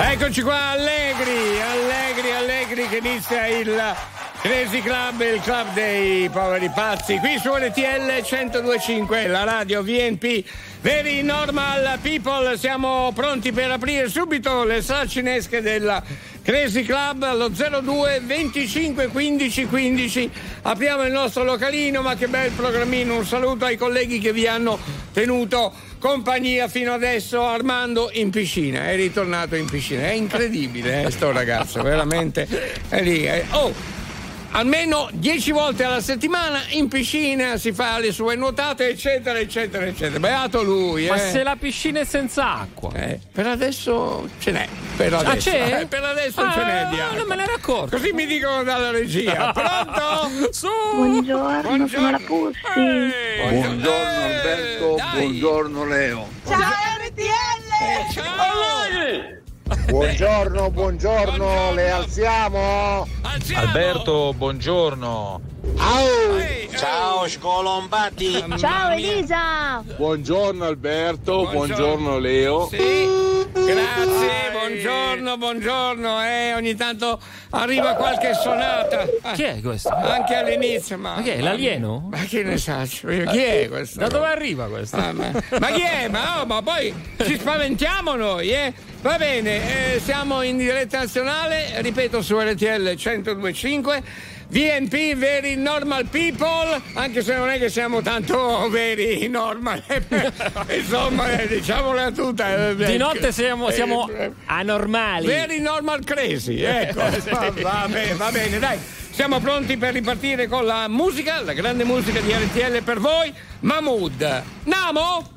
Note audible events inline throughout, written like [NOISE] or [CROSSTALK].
Eccoci qua, allegri, allegri, allegri che inizia il Crazy Club, il club dei poveri pazzi. Qui su RTL 1025, la radio VNP. Very normal people, siamo pronti per aprire subito le sale cinesche della Crazy Club allo 02 25 15 15. Apriamo il nostro localino, ma che bel programmino. Un saluto ai colleghi che vi hanno tenuto compagnia fino adesso. Armando in piscina, è ritornato in piscina. È incredibile, eh, sto ragazzo, veramente. È lì. È... Oh! Almeno 10 volte alla settimana in piscina si fa le sue nuotate, eccetera, eccetera, eccetera. Beato lui. Ma eh. se la piscina è senza acqua? Eh, per adesso ce n'è. Per Ah, adesso, c'è? Eh, per adesso Ah, ce n'è di acqua. non me ne ero accorto. Così mi dicono dalla regia. [LAUGHS] Pronto? Su! Buongiorno, sono la Pussi. Eh, Buongiorno eh, Alberto, dai. buongiorno Leo. Eh, ciao! Buongiorno, buongiorno, Buongiorno. le alziamo? Alziamo. Alberto, buongiorno. Au! Ehi, Ciao ehi. scolombati! Ciao. Elisa! Buongiorno Alberto, Buongiorno. buongiorno Leo. Sì, grazie, buongiorno, buongiorno. Eh, ogni tanto arriva qualche sonata. Ah, Chi è questo? Anche all'inizio, ma. Ma che è, l'alieno? Ma che ne sa? Chi è questo? Da dove arriva questo? Ah, ma, ma chi è? Ma, oh, ma poi ci spaventiamo noi, eh? Va bene, eh, siamo in diretta nazionale, ripeto su RTL 1025. VNP, Very Normal People, anche se non è che siamo tanto very [LAUGHS] normal, [LAUGHS] insomma, eh, diciamola tutta. eh, Di notte siamo, siamo eh, anormali. Very normal crazy, [LAUGHS] ecco. va, va bene, va bene, dai. Siamo pronti per ripartire con la musica, la grande musica di RTL per voi. Mahmood. Namo?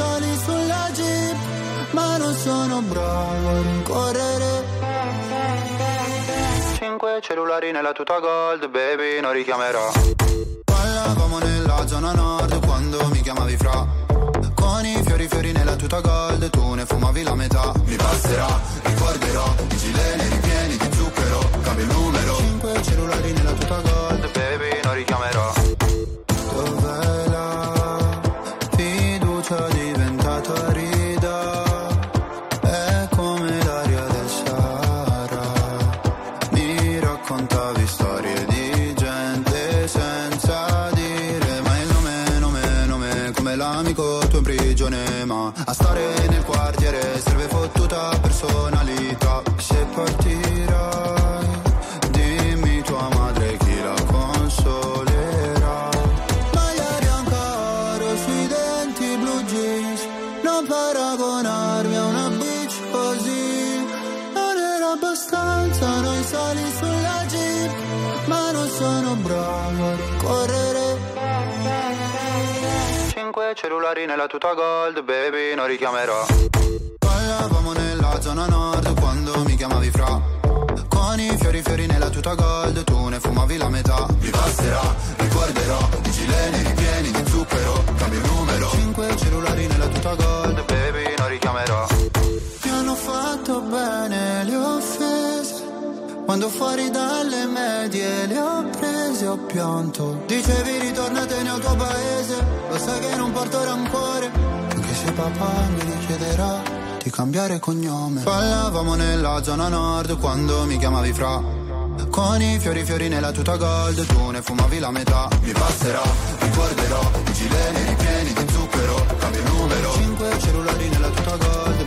soli sulla jeep ma non sono bravo a rincorrere Cinque cellulari nella tuta gold, baby, non richiamerò. Parlavamo nella zona nord quando mi chiamavi fra. Con i fiori fiori nella tuta gold, tu ne fumavi la metà. Mi passerà, ricorderò, i gileni ripieni di zucchero, cambio il numero. Cinque cellulari nella tuta gold, baby, non richiamerò. Cellulari nella tuta gold baby non richiamerò. Parlavamo nella zona nord quando mi chiamavi fra. Con i fiori fiori nella tuta gold tu ne fumavi la metà. Mi passerà, ricorderò, i gileni ripieni di zucchero Cambio il numero. Cinque cellulari nella tuta gold baby non richiamerò. Mi hanno fatto bene quando fuori dalle medie le ho prese ho pianto. Dicevi ritornatene al tuo paese. Lo sai che non porto rancore. Anche se papà mi richiederà di cambiare cognome. Ballavamo nella zona nord quando mi chiamavi fra. Con i fiori fiori nella tuta gold Tu ne fumavi la metà. Mi passerà, ricorderò I gileni ripieni di zucchero. Cambio numero. Cinque cellulari nella tuta gold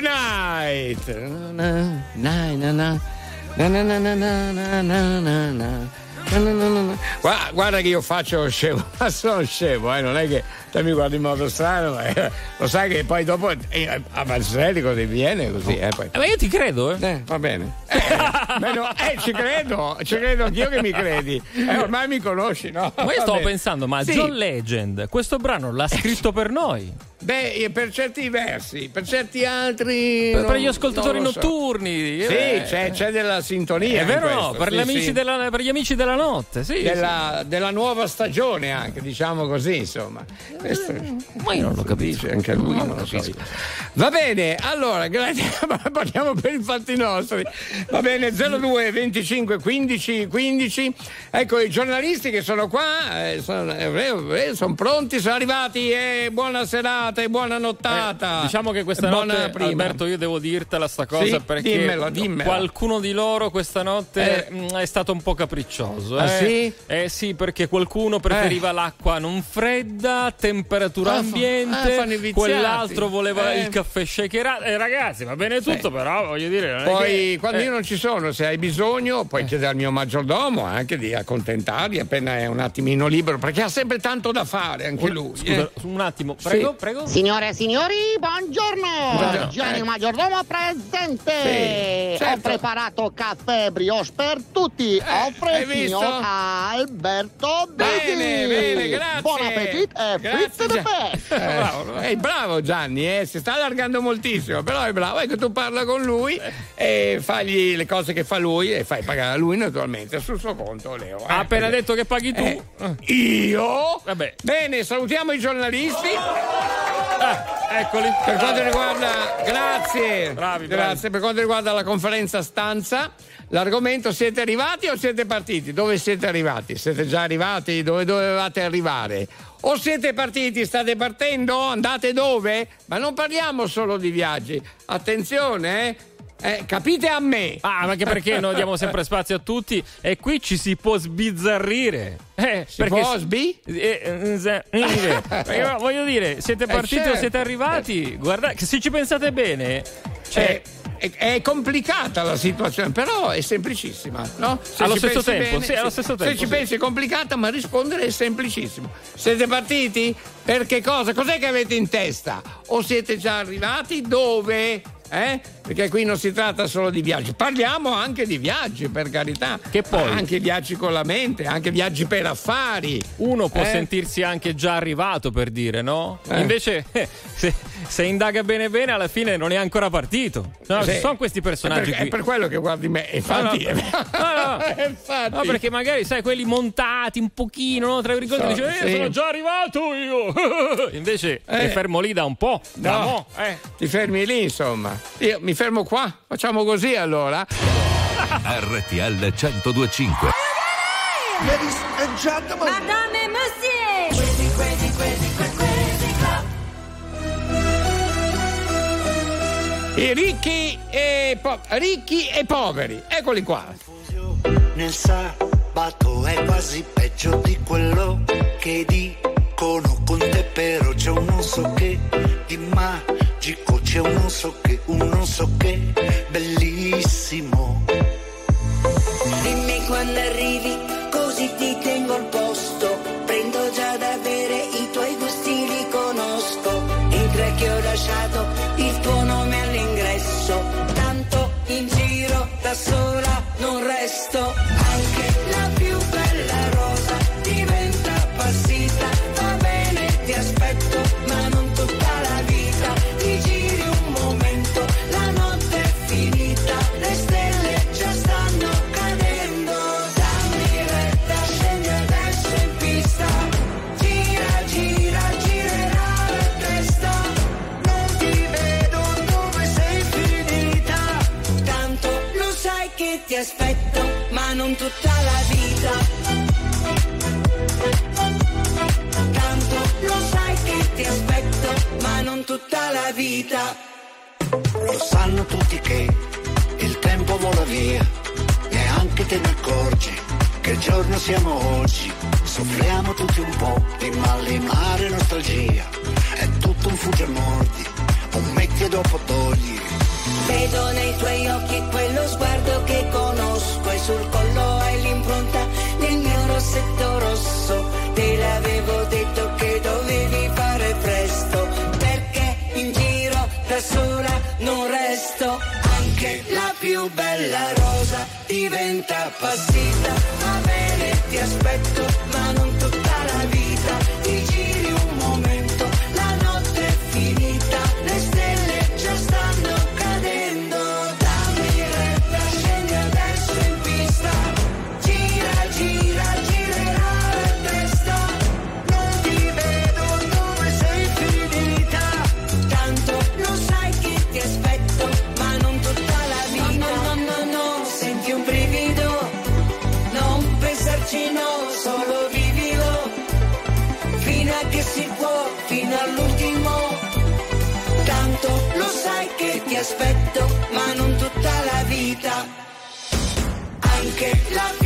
Na. Guarda, guarda che io faccio lo scemo, [LAUGHS] ma sono scemo, eh? non è che te mi guardi in modo strano, ma eh, lo sai che poi dopo eh, a Marcelli così viene così. Eh, poi. Eh, ma io ti credo, eh. Eh, va bene. Eh, meno- eh, ci credo, ci credo anch'io che mi credi. Ormai mi conosci, no? Ma io stavo bene. pensando, ma Sì. John Legend, questo brano l'ha scritto per noi. Beh, eh, per certi versi, per certi altri. Per, non- per gli ascoltatori non lo so. notturni. Sì, eh. c'è, c'è della sintonia. È vero no? Per, sì, gli amici sì. Della, per gli amici della notte, sì. Della, della nuova stagione anche, diciamo così, insomma. Questo Ma io non lo capisco. anche lui, non lo so io. Va bene, allora, grazie, [LAUGHS] parliamo per i fatti nostri. Va bene, 02 25 15 15. Ecco, i giornalisti che sono qua, eh, sono, eh, eh, sono pronti, sono arrivati. E buona serata e buona nottata. Eh, diciamo che questa Buona notte, prima. Alberto, io devo dirtela sta cosa Sì? perché Dimmelo, dimmelo. qualcuno di loro questa notte Eh. mh, è stato un po' capriccioso. Ah, eh. sì? Eh sì, perché qualcuno preferiva l'acqua non fredda, temperatura Ah, ambiente, ah, quell'altro voleva Eh. il caffè shakerato. Eh, ragazzi, va bene tutto, però voglio dire. Poi che- quando eh. io non ci sono, se hai bisogno, puoi chiedere al mio maggiordomo anche di accontentarli appena è un attimino libero, perché ha sempre tanto da fare anche lui. Scusa, eh. un attimo, Sì. prego, prego. prego. Signore e signori, buongiorno! Buongiorno. Gianni Eh. Maggiordomo presente! Sì, certo. Ho preparato caffè brioche per tutti! hai Offre visto? signor Alberto! Bene, bene, grazie. Buon appetito e Grazie, fritte! Eh, bravo, è bravo Gianni, eh, si sta allargando moltissimo, però è bravo. Ecco, tu parla con lui e fagli le cose che fa lui e fai pagare a lui naturalmente sul suo conto, Leo. eh. Ha appena detto che paghi tu. Eh, io? Vabbè. Bene, salutiamo i giornalisti. Ah, eccoli. Per quanto riguarda, grazie, Bravi, bravi. grazie. Per quanto riguarda la conferenza stanza, l'argomento siete arrivati o siete partiti? Dove siete arrivati? Siete già arrivati? Dove dovevate arrivare? O siete partiti? State partendo? Andate dove? Ma non parliamo solo di viaggi. Attenzione, eh? Eh, capite a me? Ah, ma anche perché noi diamo sempre spazio a tutti e qui ci si può sbizzarrire. Eh, Si può sbi? Eh, eh, z- eh, [LAUGHS] perché voglio dire, siete partiti certo. o siete arrivati? Guardate, se ci pensate bene, cioè, È, è- è complicata la situazione, però è semplicissima, no? Se Allo stesso tempo, sì, allo stesso Se tempo, ci sì. pensi è complicata, ma rispondere è semplicissimo. Siete partiti? Per che cosa? Cos'è che avete in testa? O siete già arrivati? Dove? Eh? Perché qui non si tratta solo di viaggi, parliamo anche di viaggi, per carità. Che poi- Anche viaggi con la mente, anche viaggi per affari. uno può Eh? sentirsi anche già arrivato per dire, no? Eh. Invece, [LAUGHS] se, se indaga bene bene, alla fine non è ancora partito. No, Sì. ci sono questi personaggi È per, qui. è per quello che guardi me, infatti. No, no. [LAUGHS] No, no. [LAUGHS] infatti. No, perché magari sai quelli montati un pochino, no? tra virgolette, So, dice, eh, sì. sono già arrivato io. [LAUGHS] Invece Eh. è fermo lì da un po'. Da No. mo', eh. Ti fermi lì, insomma. Io mi fermo qua. Facciamo così allora. RTL 1025. Ladies and gentlemen. Madame et monsieur. I ricchi e, po- ricchi e poveri. Eccoli qua. nel sabato è quasi peggio di quello che dicono con te però c'è un non so che di magico c'è un non so che un non so che bellissimo Dimmi quando arrivi, così ti tengo tutta la vita. lo sanno tutti che il tempo vola via neanche te ne accorgi che giorno siamo oggi soffriamo tutti un po' di malinare nostalgia è tutto un fugge mordi un metti e dopo togli Vedo nei tuoi occhi quello sguardo che conosco e sul collo hai l'impronta del mio rossetto rosso. Bella rosa diventa appassita. Va bene, ti aspetto, ma non tutta la vita. Anche la più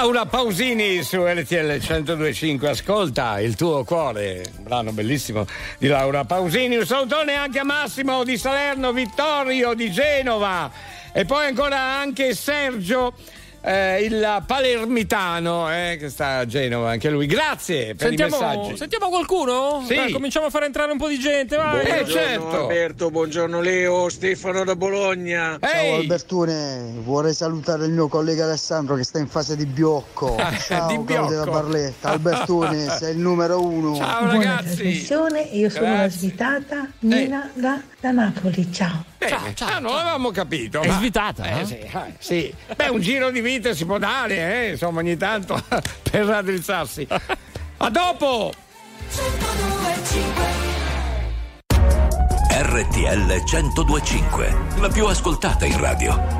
Laura Pausini su LTL 1025. Ascolta il tuo cuore, un brano bellissimo di Laura Pausini. Un salutone anche a Massimo di Salerno, Vittorio di Genova e poi ancora anche Sergio. Eh, il palermitano eh, che sta a Genova, anche lui. Grazie per sentiamo, i messaggi. Sentiamo qualcuno? Sì. Dai, cominciamo a far entrare un po' di gente. Vai. Eh, buongiorno eh, certo. Alberto, buongiorno Leo, Stefano da Bologna. Ehi. Ciao Albertone, vorrei salutare il mio collega Alessandro che sta in fase di biocco. [LAUGHS] Ciao, di biocco. della Barletta. Albertone, sei il numero uno. Ciao ragazzi. Io sono Grazie. la svitata eh. Nina eh. da, da, Napoli. Ciao. Bene. Ciao, ciao, ah, non avevamo capito. È svitata, eh? eh? Sì, eh, sì. Beh, un giro di vita si può dare, eh? Insomma, ogni tanto [LAUGHS] per raddrizzarsi. A dopo! RTL 1025, la più ascoltata in radio.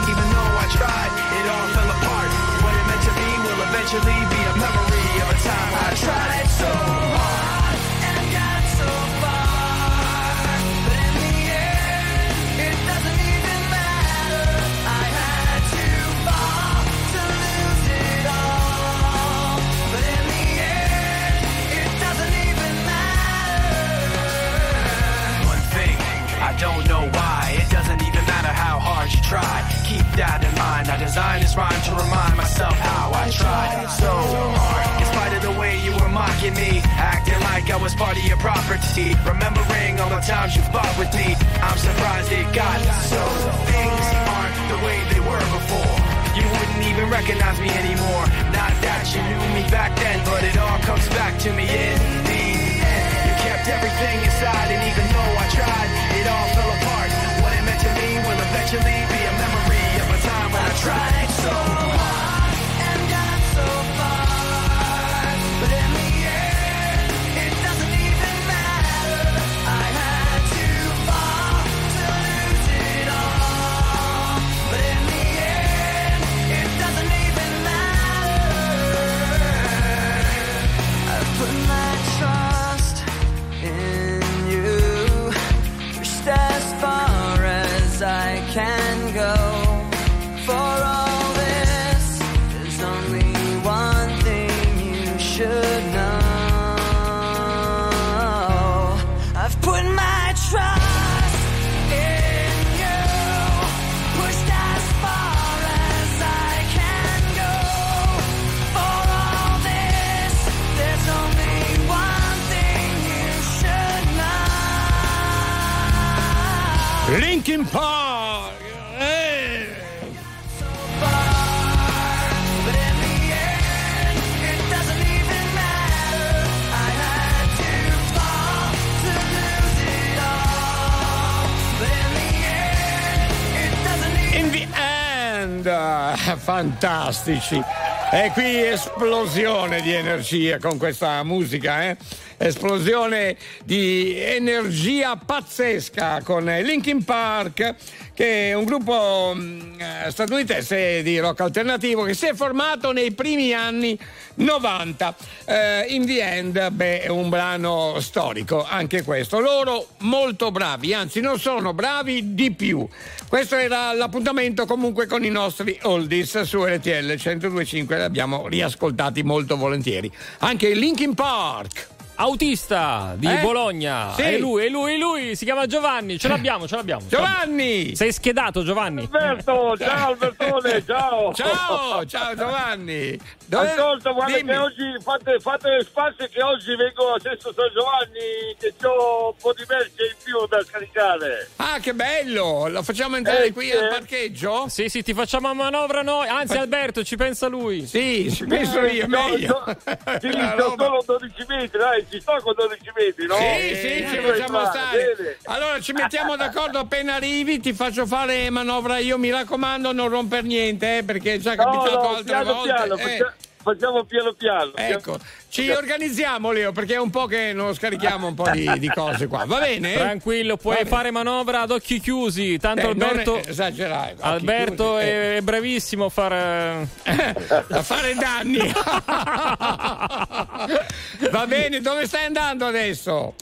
eventually be a memory of a time I tried so fought with me, I'm surprised it got so. Things aren't the way they were before. You wouldn't even recognize me anymore. Not that you knew me back then, but it all comes back to me in fantastici. E qui esplosione di energia con questa musica, eh? Esplosione di energia pazzesca con Linkin Park, che è un gruppo mm, eh, statunitense di rock alternativo che si è formato nei primi anni 90. Eh, in the end, beh, è un brano storico, anche questo. Loro molto bravi, anzi non sono bravi di più. Questo era l'appuntamento comunque con i nostri oldies su RTL 1025, li abbiamo riascoltati molto volentieri. Anche Linkin Park. Autista di Eh? Bologna. Sì. E lui, e lui, e lui si chiama Giovanni. Ce l'abbiamo, ce l'abbiamo. Giovanni! Sei schedato, Giovanni. Alberto, ciao Albertone, ciao! Ciao, ciao Giovanni! Dove- Ascolta, guarda Dimmi. che oggi fate, fate le spasse che oggi vengo a Sesto San Giovanni che ho un po' di merce in più da scaricare. Ah, che bello! Lo facciamo entrare Eh, qui sì, al eh. parcheggio? Sì, sì, ti facciamo a manovra noi. Anzi, Alberto, ci pensa lui. Sì, ci penso io, No, meglio. [LAUGHS] no, Sì, [LAUGHS] La roba. solo 12 metri, dai, ci sto con 12 metri, no? Sì, sì, ci Devo facciamo entrare, stare. bene. Allora ci mettiamo d'accordo appena arrivi, ti faccio fare manovra io, mi raccomando non romper niente, eh, perché è già No, capitato no, altre piano volte. piano, eh. Facciamo piano piano. Ecco, ci organizziamo Leo, perché è un po' che non scarichiamo un po' di, di cose qua, va bene? Tranquillo, puoi bene. fare manovra ad occhi chiusi. Tanto Eh, Alberto. esagerare, Alberto chiusi, è, è bravissimo a fare. [LAUGHS] a fare danni. [LAUGHS] Va bene, dove stai andando adesso?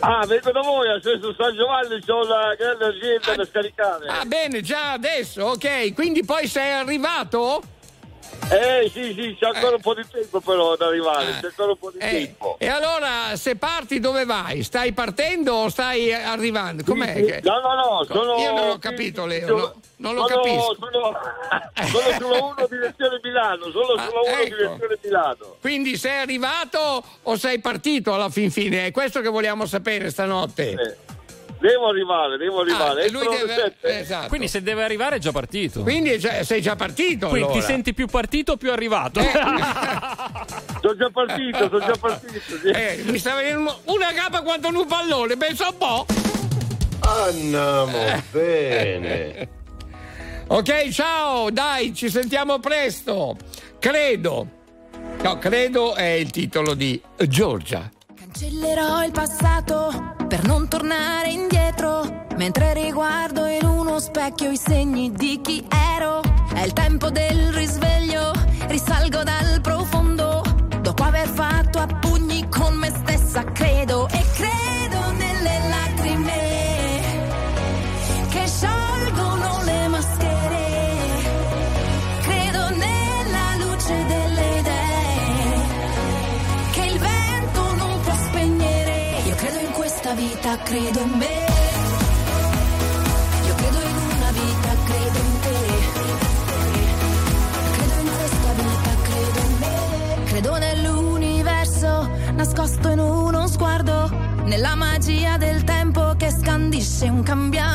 Ah, vengo da voi, a Sesto San Giovanni c'ho la grande azienda da scaricare. Ah, bene, già adesso, ok. Quindi poi sei arrivato? Eh sì, sì, c'è ancora un po' di tempo però ad arrivare, c'è ancora un po' di Eh, tempo. e allora, se parti, dove vai? Stai partendo o stai arrivando? Com'è? che- No, no, no, sono... Io non ho capito, Leo, no, non lo sono- capisco. Sono, [LAUGHS] sono sulla 1 direzione Milano, sono Ah, sulla 1 ecco. direzione Milano. Quindi sei arrivato o sei partito alla fin fine? È questo che vogliamo sapere stanotte. Devo arrivare, devo arrivare. Ah, e lui deve- esatto. Quindi se deve arrivare è già partito. Quindi già- sei già partito Quindi allora. ti senti più partito o più arrivato? [LAUGHS] Sono già partito, sono già partito. sì. Eh, mi sta venendo una capa quanto un pallone, pensa un po'. Andiamo bene. [LAUGHS] Ok, ciao, dai, ci sentiamo presto. Credo. No, credo è il titolo di Giorgia. Cancellerò il passato per non tornare indietro. Mentre riguardo in uno specchio i segni di chi ero. È il tempo del risveglio, risalgo dal profondo. Dopo aver fatto a pugni con me stessa, credo e credo vita, credo in me. Io credo in una vita, credo in te. Credo in questa vita, credo in me. Credo nell'universo, nascosto in uno sguardo. Nella magia del tempo che scandisce un cambiamento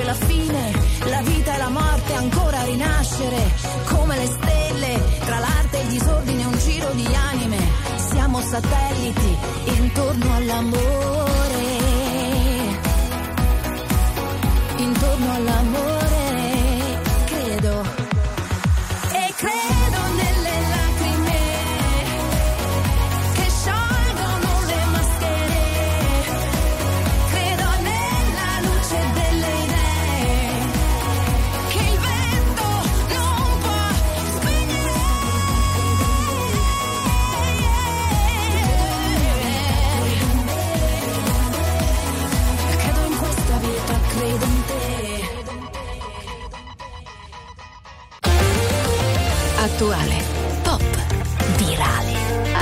e la fine, la vita e la morte ancora rinascere, come le stelle, tra l'arte e il disordine un giro di anime, siamo satelliti intorno all'amore, intorno all'amore.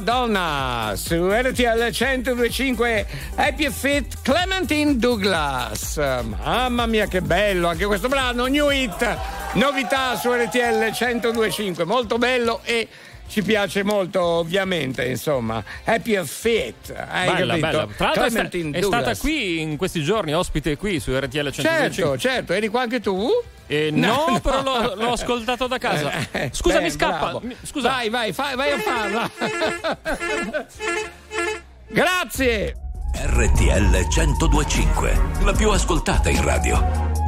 Madonna su RTL 125 Happy Fit Clementine Douglas. Mamma mia che bello anche questo brano, New Hit, novità su RTL 125, molto bello e ci piace molto, ovviamente, insomma. Happy Feet, hai Bella, capito? bella. Tra l'altro è, sta- è stata qui in questi giorni, ospite qui su RTL 125. Certo, certo, eri qua anche tu? Eh, [LAUGHS] no, però l'ho, l'ho ascoltato da casa. [LAUGHS] Eh, Scusa, beh, mi scappa. Mi- Scusa. Vai, vai, fai- vai a farla. [LAUGHS] Grazie. RTL 1025, la più ascoltata in radio.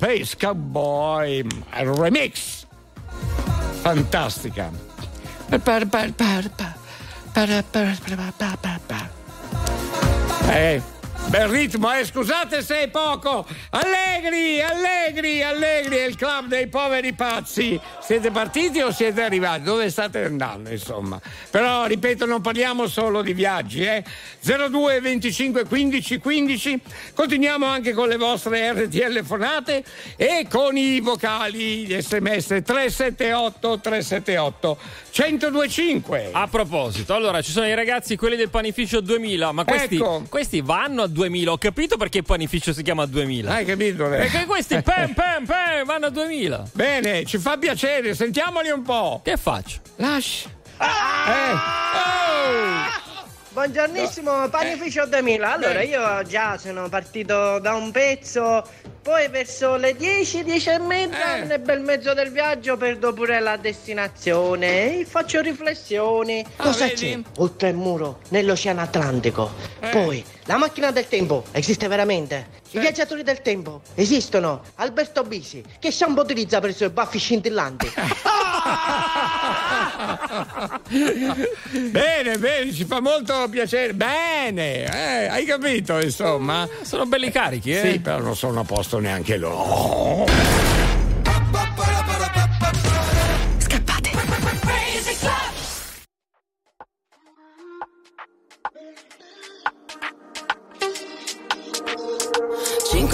Space Cowboy Remix. Fantastica. Eh, bel ritmo, eh, scusate se è poco. Allegri, allegri, allegri, è il club dei poveri pazzi. Siete partiti o siete arrivati? Dove state andando, insomma? Però, ripeto, non parliamo solo di viaggi, eh. 02 25 15 15. Continuiamo anche con le vostre RTL fonate e con i vocali, gli sms 378 378 1025. A proposito, allora ci sono i ragazzi, quelli del panificio 2000, ma questi, Ecco. questi vanno a 2000. Ho capito perché il panificio si chiama 2000. Hai capito? eh? Perché questi pam pam pam vanno a 2000. Bene, ci fa piacere, sentiamoli un po'. Che faccio? Lascia. Eh. Oh! Buongiornissimo, panificio 2000. Allora, io già sono partito da un pezzo, poi verso le 10, 10 e mezza, nel bel mezzo del viaggio, perdo pure la destinazione e faccio riflessioni. Cosa c'è? Oltre il muro, nell'Oceano Atlantico. Poi, la macchina del tempo esiste veramente? I viaggiatori del tempo esistono? Alberto Bisi, che shampoo utilizza per i suoi baffi scintillanti? [LAUGHS] bene, bene, ci fa molto piacere. Bene, eh, hai capito, insomma? Sono belli carichi, eh? Sì, però non sono a posto neanche loro.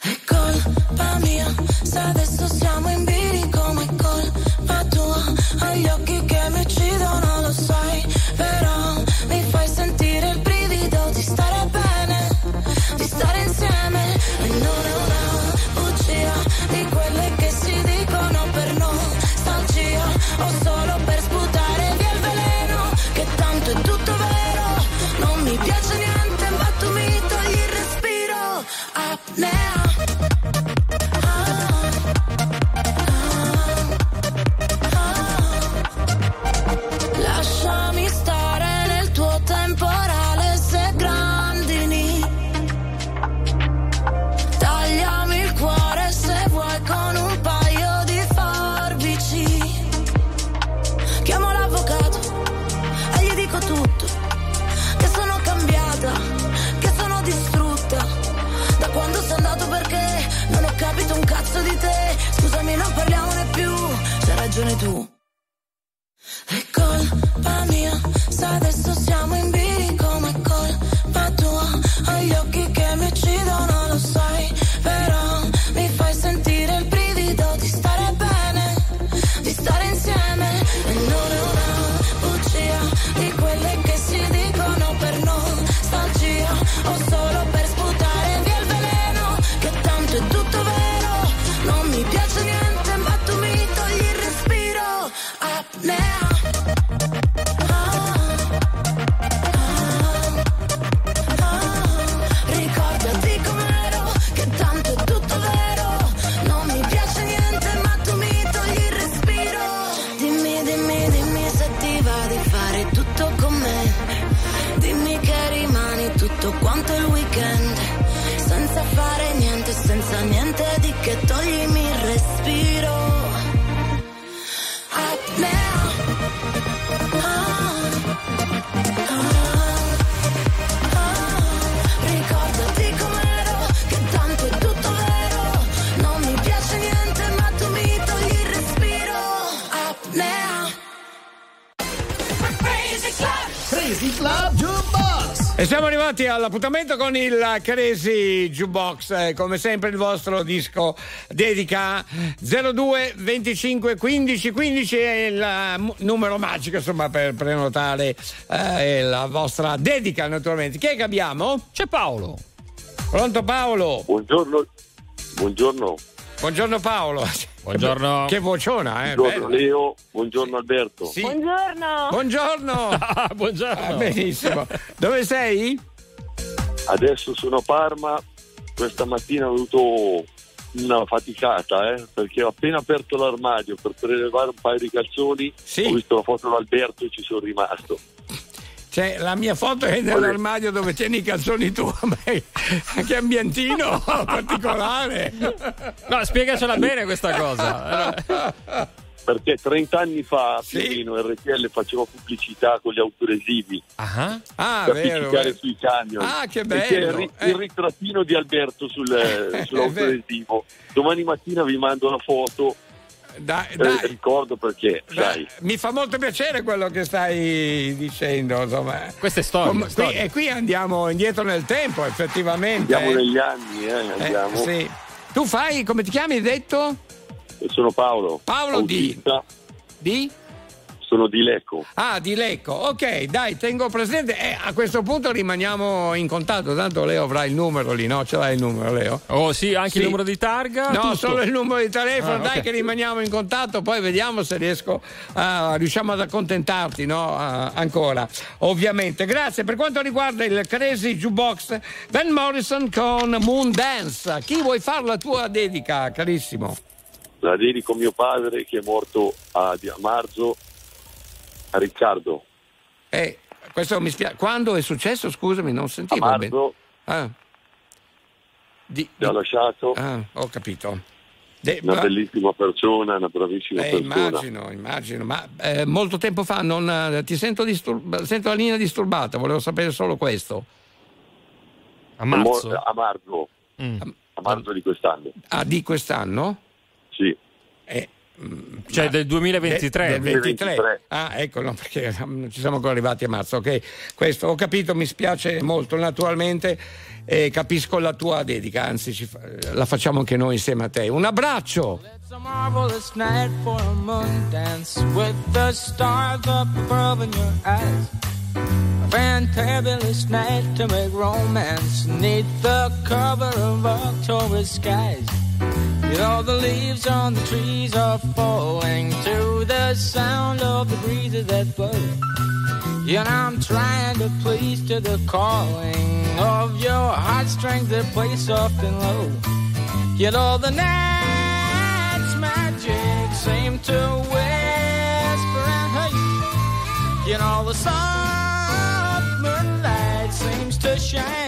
È colpa mia, se adesso siamo in bilico, ma è colpa tua. Hai occhi che mi uccidono, lo sai, però mi fai sentire il brivido di stare bene, di stare insieme. E non è una bugia di quelle che si dicono per nostalgia, o solo per sputare via. Tu. È colpa mia, se adesso siamo in all'appuntamento con il Crazy Jukebox, eh, come sempre il vostro disco dedica 02 25 15 15 è il eh, numero magico insomma per prenotare eh, la vostra dedica naturalmente. Chi è che abbiamo? C'è Paolo. Pronto Paolo? Buongiorno. Buongiorno. Buongiorno Paolo. Buongiorno. Che vociona, eh? Buongiorno bello. Leo, buongiorno Alberto. Sì. Buongiorno. Buongiorno. [LAUGHS] Buongiorno. Ah, benissimo. Dove sei? Adesso sono a Parma, questa mattina ho avuto una faticata eh, perché ho appena aperto l'armadio per prelevare un paio di calzoni, ho visto la foto di Alberto e ci sono rimasto. Cioè, la mia foto è nell'armadio dove tieni i calzoni tu. [LAUGHS] Che ambientino [LAUGHS] particolare. No, spiegacela bene questa cosa. [LAUGHS] Perché 30 anni fa più o meno RTL faceva pubblicità con gli autolesivi Ah, per vero. sui camion. Ah, che bello. Il, Eh. il ritrattino di Alberto sul, È sull'autolesivo. Domani mattina vi mando la foto. Dai, Eh, dai. ricordo perché, sai, Mi fa molto piacere quello che stai dicendo. Insomma. Queste storie, Come- qui- storie. e qui andiamo indietro nel tempo, effettivamente. andiamo eh. negli anni, eh, Eh, andiamo. sì. Tu fai, come ti chiami, hai detto? Sono Paolo. Paolo di- autista, Di? Sono di Lecco. Ah, di Lecco. Ok, dai, tengo presente. Eh, a questo punto rimaniamo in contatto. Tanto Leo avrà il numero lì, no? Ce l'hai il numero, Leo? Oh, sì, anche il numero di targa? No, tutto. solo il numero di telefono. Ah, dai, ok. che rimaniamo in contatto. Poi vediamo se riesco a. riusciamo ad accontentarti, no? Ah, ancora. Ovviamente. Grazie. Per quanto riguarda il Crazy Jukebox, Van Morrison con Moon Dance. Chi vuoi fare la tua dedica, carissimo? La dedico a mio padre che è morto a, a marzo, a Riccardo. Eh, questo mi spiace. Quando è successo? Scusami, non A sentivo bene. marzo Ah. Di, mi ha lasciato. Ah, ho capito. De- una ma- bellissima persona, una bravissima Eh, persona. immagino, immagino, ma eh, molto tempo fa non, eh, ti sento, disturb- sento la linea disturbata, volevo sapere solo questo. A marzo? A marzo, Mm. a marzo di quest'anno. Ah, di quest'anno? Sì. Cioè del 2023. Del 23. Ah, ecco, no, perché non ci siamo ancora arrivati a marzo. Ok, questo ho capito, mi spiace molto, naturalmente. E capisco la tua dedica, anzi ci fa- la facciamo anche noi insieme a te. Un abbraccio! It's a marvelous night for a moon dance with the stars up above in your eyes. A fantabulous night to make romance neath the cover of October skies. You all the leaves on the trees are falling to the sound of the breezes that blow. Know I'm trying to please to the calling of your heartstrings that play soft and low. You all the night's magic seem to whisper and hush. You know the soft moonlight seems to shine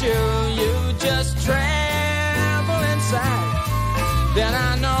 touch you, just tremble inside. Then I know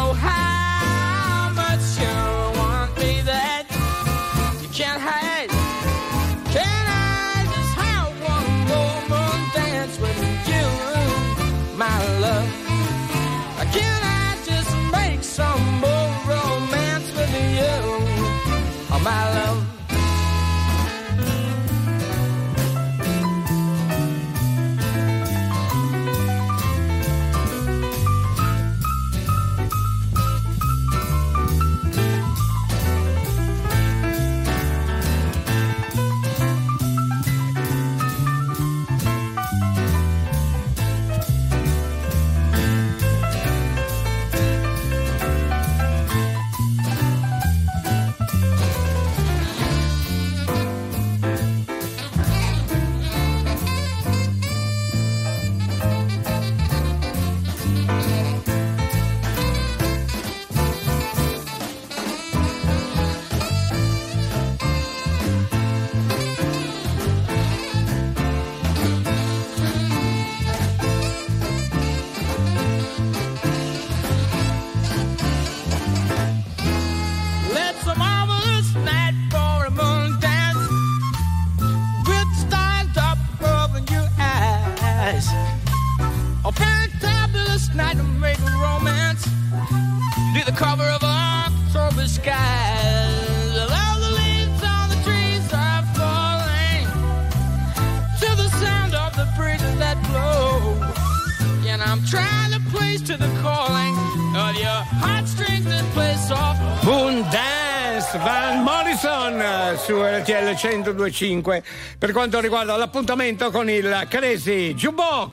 su RTL 1025 per quanto riguarda l'appuntamento con il Crazy Jukebox.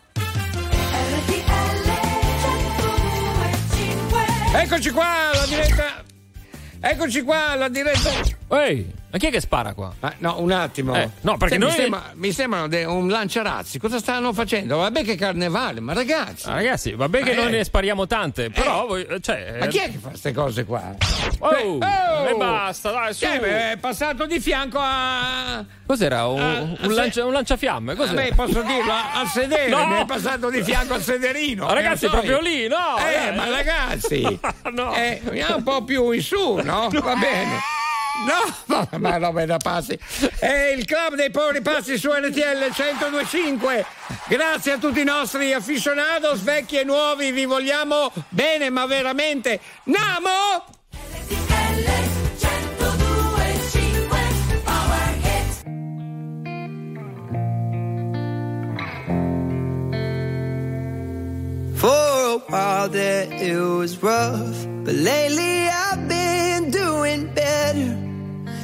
Eccoci qua, la diretta. Eccoci qua, la diretta. Ehi, ma chi è che spara qua? Ah, no, un attimo. Eh, no, perché Sì, noi- Mi, sembra- mi sembrano de- un lanciarazzi. Cosa stanno facendo? Vabbè che carnevale, ma ragazzi. Ah, ragazzi, vabbè che Eh. noi ne spariamo tante, però voi, cioè... Ma chi è che fa queste cose qua? Oh, Eh, e basta, dai, su. Cioè, beh, è passato di fianco a. Cos'era? Un, Ah, un se- lancia- un lanciafiamme? Cos'era? Beh, posso dirlo, al sedere, No! mi è passato di fianco al sederino. Ma ragazzi, Eh, lo so proprio io. lì, no, Eh, ma ragazzi, [LAUGHS] No. eh, andiamo un po' più in su, no? Va bene. No, ma, roba da passi. È il club dei poveri passi su RTL 1025. Grazie a tutti i nostri aficionados, vecchi e nuovi, vi vogliamo bene, ma veramente. Namo! For a while there it was rough, but lately I've been doing better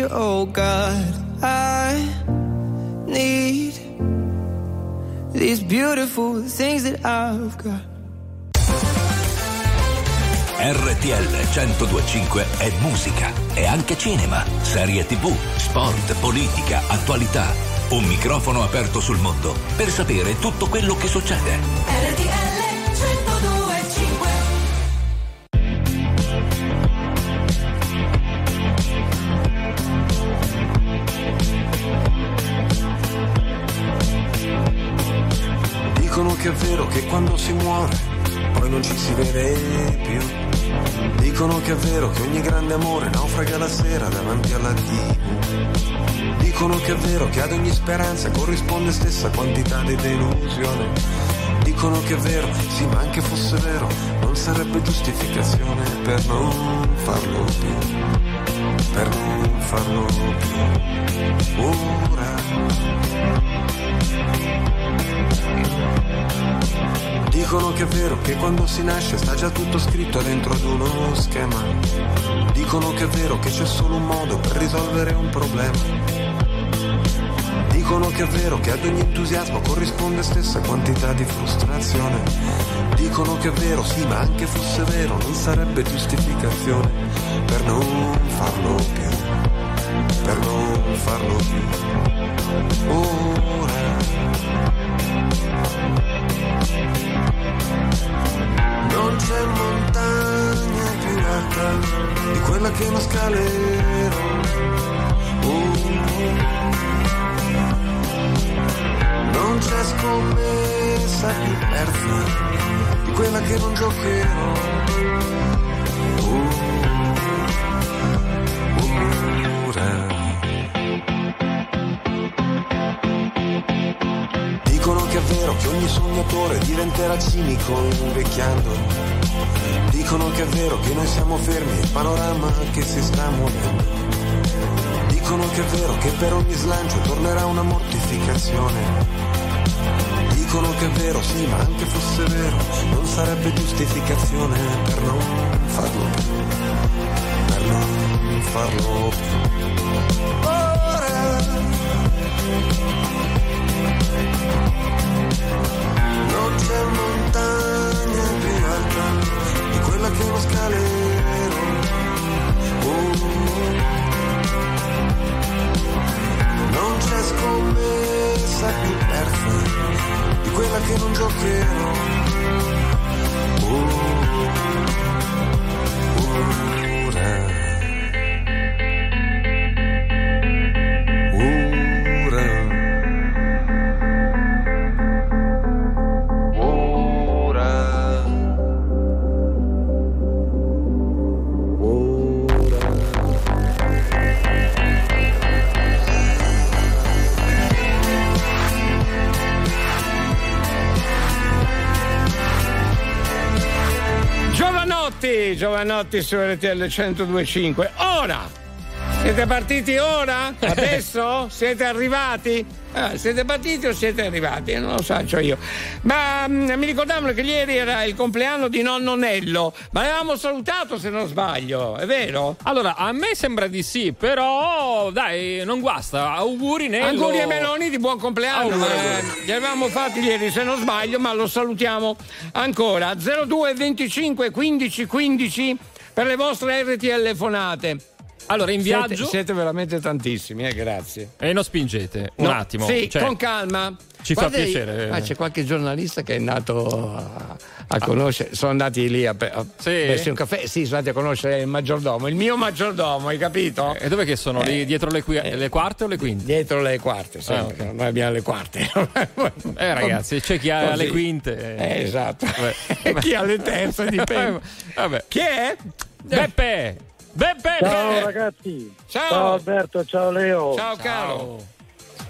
you, oh God. I need these beautiful things that I've got. RTL 1025 è musica, è anche cinema, serie tv, sport, politica, attualità. Un microfono aperto sul mondo per sapere tutto quello che succede. RTL Dicono che è vero che quando si muore poi non ci si vede più. Dicono che è vero che ogni grande amore naufraga la sera davanti alla TV. Dicono che è vero che ad ogni speranza corrisponde stessa quantità di delusione. Dicono che è vero, sì ma anche fosse vero, non sarebbe giustificazione per non farlo più, per non farlo più. Ora. Dicono che è vero che quando si nasce sta già tutto scritto dentro ad uno schema. Dicono che è vero che c'è solo un modo per risolvere un problema. Dicono che è vero che ad ogni entusiasmo corrisponde stessa quantità di frustrazione. Dicono che è vero, sì, ma anche fosse vero, non sarebbe giustificazione per non farlo più, per non farlo più. Ora. Non c'è montagna più alta di quella che non scalerò. Oh. Non c'è scommessa più persa di quella che non giocherò. Ora. Dicono che ogni sognatore diventerà cinico invecchiando. Dicono che è vero che noi siamo fermi, il panorama che si sta muovendo. Dicono che è vero che per ogni slancio tornerà una mortificazione. Dicono che è vero, sì, ma anche fosse vero, non sarebbe giustificazione per non farlo più. Per non farlo più. Non c'è montagna più alta di quella che non scalerò. Oh. Non c'è scommessa più persa di quella che non giocherò. Oh. Ora. Giovanotti, Giovanotti su RTL 1025. Ora! Siete partiti ora? [LAUGHS] Adesso? siete arrivati? Ah, siete partiti o siete arrivati? Non lo so io. Ma mm, mi ricordavano che ieri era il compleanno di nonno Nello, ma l'avevamo salutato se non sbaglio, è vero? Allora, a me sembra di sì, però dai, non guasta. Auguri Nello. Auguri e Meloni di buon compleanno. Auguri. Eh, li avevamo fatti ieri se non sbaglio, ma lo salutiamo ancora. 02 25 15 15 per le vostre RTL fonate. Allora, in Siete- viaggio. Siete, veramente tantissimi, eh, grazie. E non spingete, un No, attimo. Sì, cioè, con calma. Ci fa Guarda, piacere. ah, c'è qualche giornalista che è andato a, a conoscere. Sono andati lì a, a bersi un caffè. Sì, sono andati a conoscere il maggiordomo, il mio maggiordomo, hai capito? E dov'è che sono? Lì Eh. dietro le, qui- le quarte o le quinte? Dietro le quarte, sempre. Ah, ok. Noi abbiamo le quarte. Eh, ragazzi, c'è chi ha Così. le quinte. Eh, esatto. Vabbè. [LAUGHS] Chi ha le terze dipende. [LAUGHS] Vabbè. Chi è? Beppe! Beppe! Ciao ragazzi. Ciao. Alberto, ciao Leo. Ciao caro.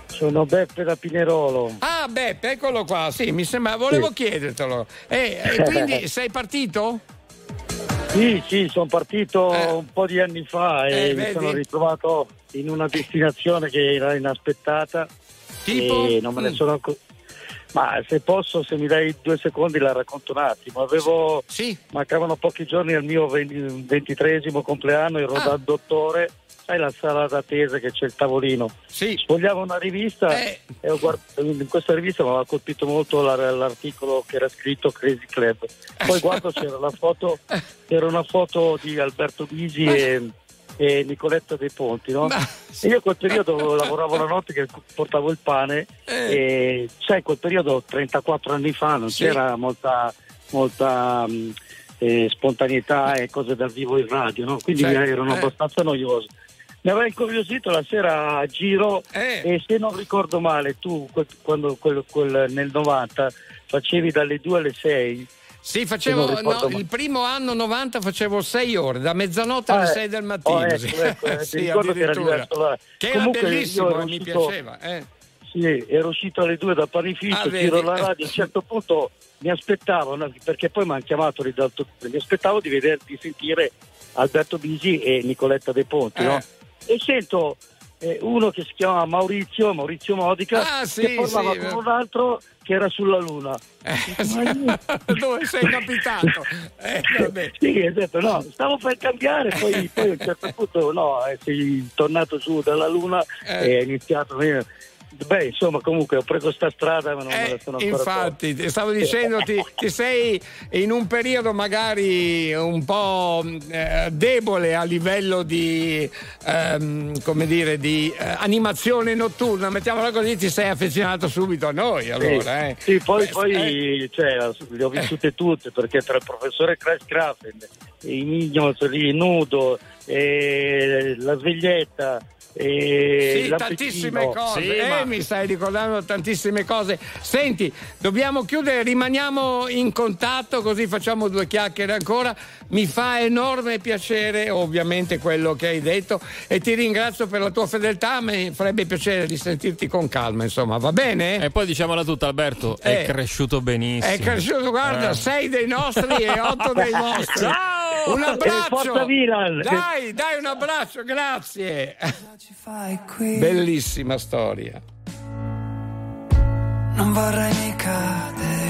Sono Beppe da Pinerolo. Ah, Beppe, eccolo qua. Sì, mi sembra, volevo Sì. chiedertelo. Eh, e [LAUGHS] quindi sei partito? Sì, sì, sono partito un po' di anni fa e Eh, mi vedi? sono ritrovato in una destinazione che era inaspettata. Tipo? E non me ne sono accorto. Ma se posso, se mi dai due secondi la racconto un attimo. Avevo, mancavano pochi giorni al mio ven- ventitresimo compleanno, ero Ah. dal dottore, sai la sala d'attesa che c'è il tavolino. Sfogliavo una rivista Eh. e ho guardato, in questa rivista mi aveva colpito molto la- l'articolo che era scritto Crazy Club. Poi guardo c'era la foto, [LAUGHS] c'era una foto di Alberto Bisi e, e Nicoletta dei Ponti, no? E io in quel periodo lavoravo la notte che portavo il pane e sai, in quel periodo 34 anni fa non Sì. c'era molta, molta mh, eh, spontaneità e cose dal vivo in radio, no? quindi Certo, erano eh. abbastanza noiose. Mi aveva incuriosito la sera a giro Eh. e se non ricordo male tu quando quel- quel- nel 90 facevi dalle 2 alle 6 Sì, facevo no, il primo anno 90 facevo 6 ore, da mezzanotte alle Ah, eh. 6 del mattino. Oh, ecco, ecco, [LAUGHS] eh, Sì, che era diverso. Che era Comunque bellissimo io ero e mi uscito- piaceva. eh. Sì, ero uscito alle due dal panificio, Ah, giro la radio, a un certo punto mi aspettavo, no, perché poi mi hanno chiamato lì dal mi aspettavo di vedere, di sentire Alberto Bisi e Nicoletta De Ponti, no? Eh. E sento eh, uno che si chiama Maurizio, Maurizio Modica, Ah, sì, che parlava sì. con un altro che era sulla Luna. [LAUGHS] Dove sei capitato? Eh. Sì, ho detto no, stavo per cambiare, poi, poi a un certo punto no, eh, sei tornato su dalla Luna Eh. e hai iniziato. eh, Beh, insomma, comunque ho preso sta strada, ma non me la sono ancora Infatti, ti stavo dicendo, ti, sei in un periodo magari un po' eh, debole a livello di, ehm, come dire, di eh, animazione notturna, mettiamola così, ti sei affezionato subito a noi allora. eh. Sì, poi, Beh, poi cioè, le ho vissute tutte perché tra il professore Crash Minions lì, Nudo, e la sveglietta. E Sì, tantissime cose, Sì, eh, ma- mi stai ricordando tantissime cose. Senti, dobbiamo chiudere, rimaniamo in contatto così facciamo due chiacchiere ancora. Mi fa enorme piacere ovviamente quello che hai detto e ti ringrazio per la tua fedeltà, mi farebbe piacere di sentirti con calma, insomma, va bene? E poi diciamola tutta, Alberto, Eh. è cresciuto benissimo. È cresciuto, guarda, Eh. sei dei nostri e otto dei vostri. Ciao! Un abbraccio! Dai, dai un abbraccio, grazie! Bellissima storia. Non vorrei mica deludermi.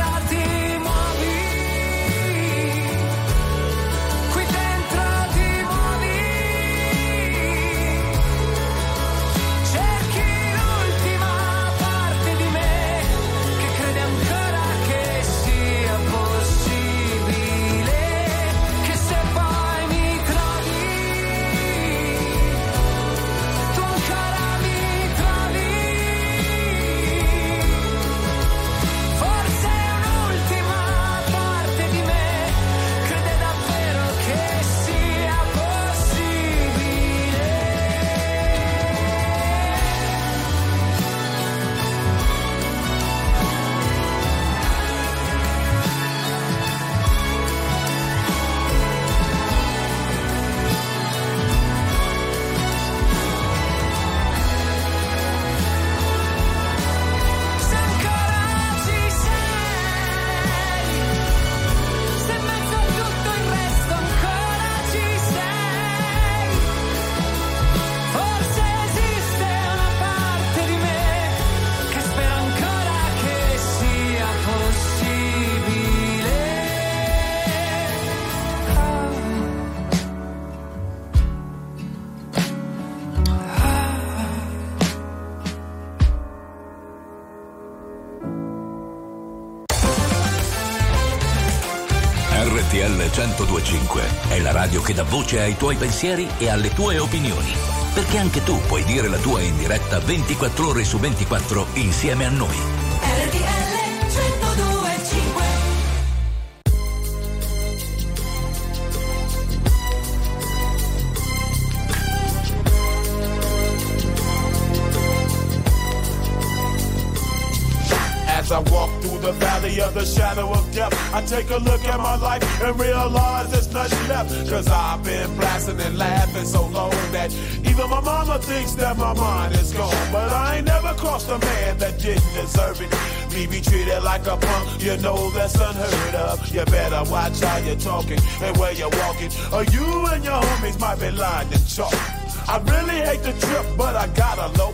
dà voce ai tuoi pensieri e alle tue opinioni. Perché anche tu puoi dire la tua in diretta 24 ore su 24 insieme a noi. RTL 1025 Eh, As I walk through the valley of the shadow of death, I take a look at my life and realize Cause I've been blasting and laughing so long that even my mama thinks that my mind is gone. But I ain't never crossed a man that didn't deserve it. Me be treated like a punk, you know that's unheard of. You better watch how you're talking and where you're walking, or you and your homies might be lying in chalk. I really hate the trip, but I gotta low.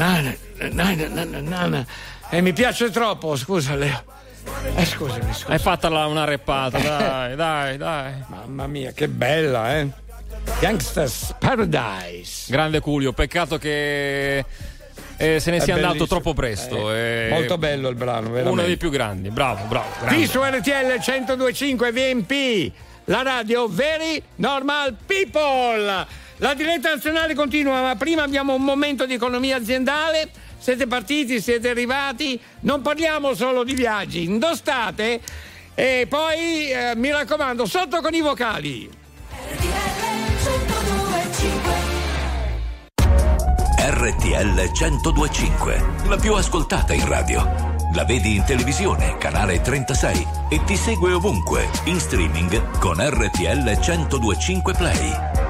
Na- na- na- na- na- na- na. Eh, mi piace troppo, scusa Leo. Eh, scusami, scusa. Hai fatta la- una reppata, dai, dai, dai. Mamma mia, che bella, eh. Gangsters Paradise. Grande Culio, peccato che eh, se ne sia andato troppo presto. Eh, eh, molto bello il brano, veramente. Uno dei più grandi, bravo, bravo. Qui su RTL 1025 VMP, la radio Very Normal People. La diretta nazionale continua, ma prima abbiamo un momento di economia aziendale. Siete partiti, siete arrivati. Non parliamo solo di viaggi, indostate. E poi, eh, mi raccomando, sotto con i vocali. RTL 1025, la più ascoltata in radio. La vedi in televisione, canale 36 e ti segue ovunque, in streaming con RTL 1025 Play.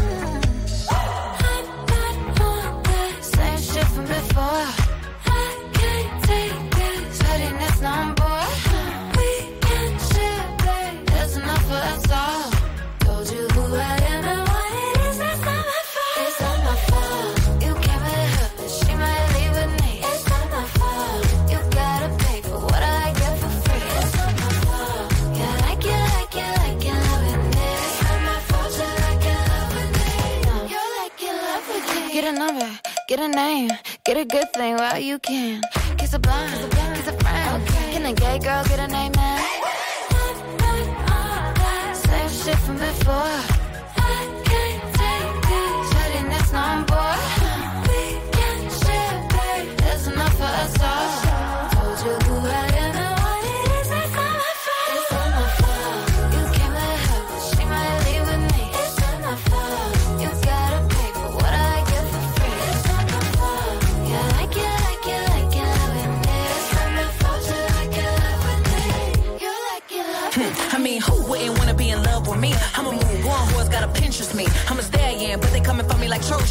shit from before. I can't take this pettiness no more. You can. Kiss a blind,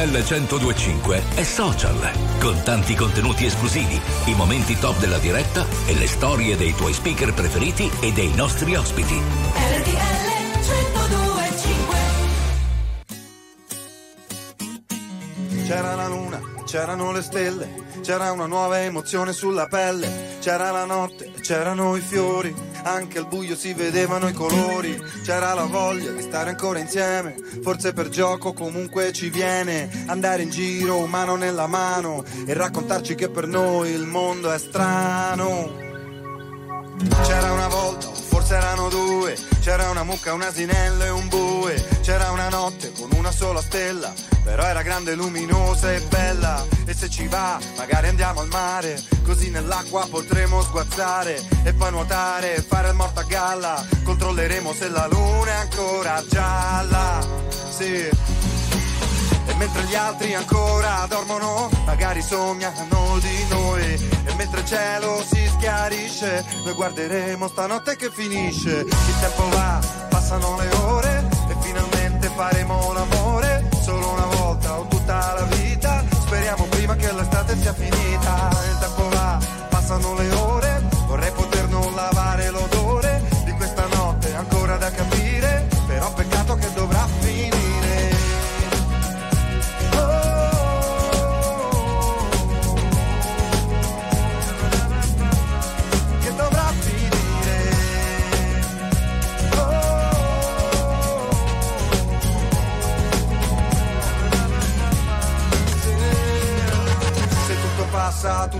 RTL 1025 è social, con tanti contenuti esclusivi, i momenti top della diretta e le storie dei tuoi speaker preferiti e dei nostri ospiti. RTL 1025 C'era la luna, c'erano le stelle, c'era una nuova emozione sulla pelle, c'era la notte, c'erano i fiori, anche al buio si vedevano i colori, c'era la voglia di stare ancora insieme, forse per gioco comunque ci viene, andare in giro mano nella mano e raccontarci che per noi il mondo è strano. C'era una volta, forse erano due, c'era una mucca, un asinello e un bue, c'era una notte con una sola stella, però era grande, luminosa e bella, e se ci va magari andiamo al mare, così nell'acqua potremo sguazzare e poi nuotare e fare il morto a galla, controlleremo se la luna è ancora gialla, sì. E mentre gli altri ancora dormono, magari sognano di noi. E mentre il cielo si schiarisce, noi guarderemo stanotte che finisce. Il tempo va, passano le ore e finalmente faremo l'amore. Solo una volta o tutta la vita. Speriamo prima che l'estate sia finita. Il tempo va, passano le ore.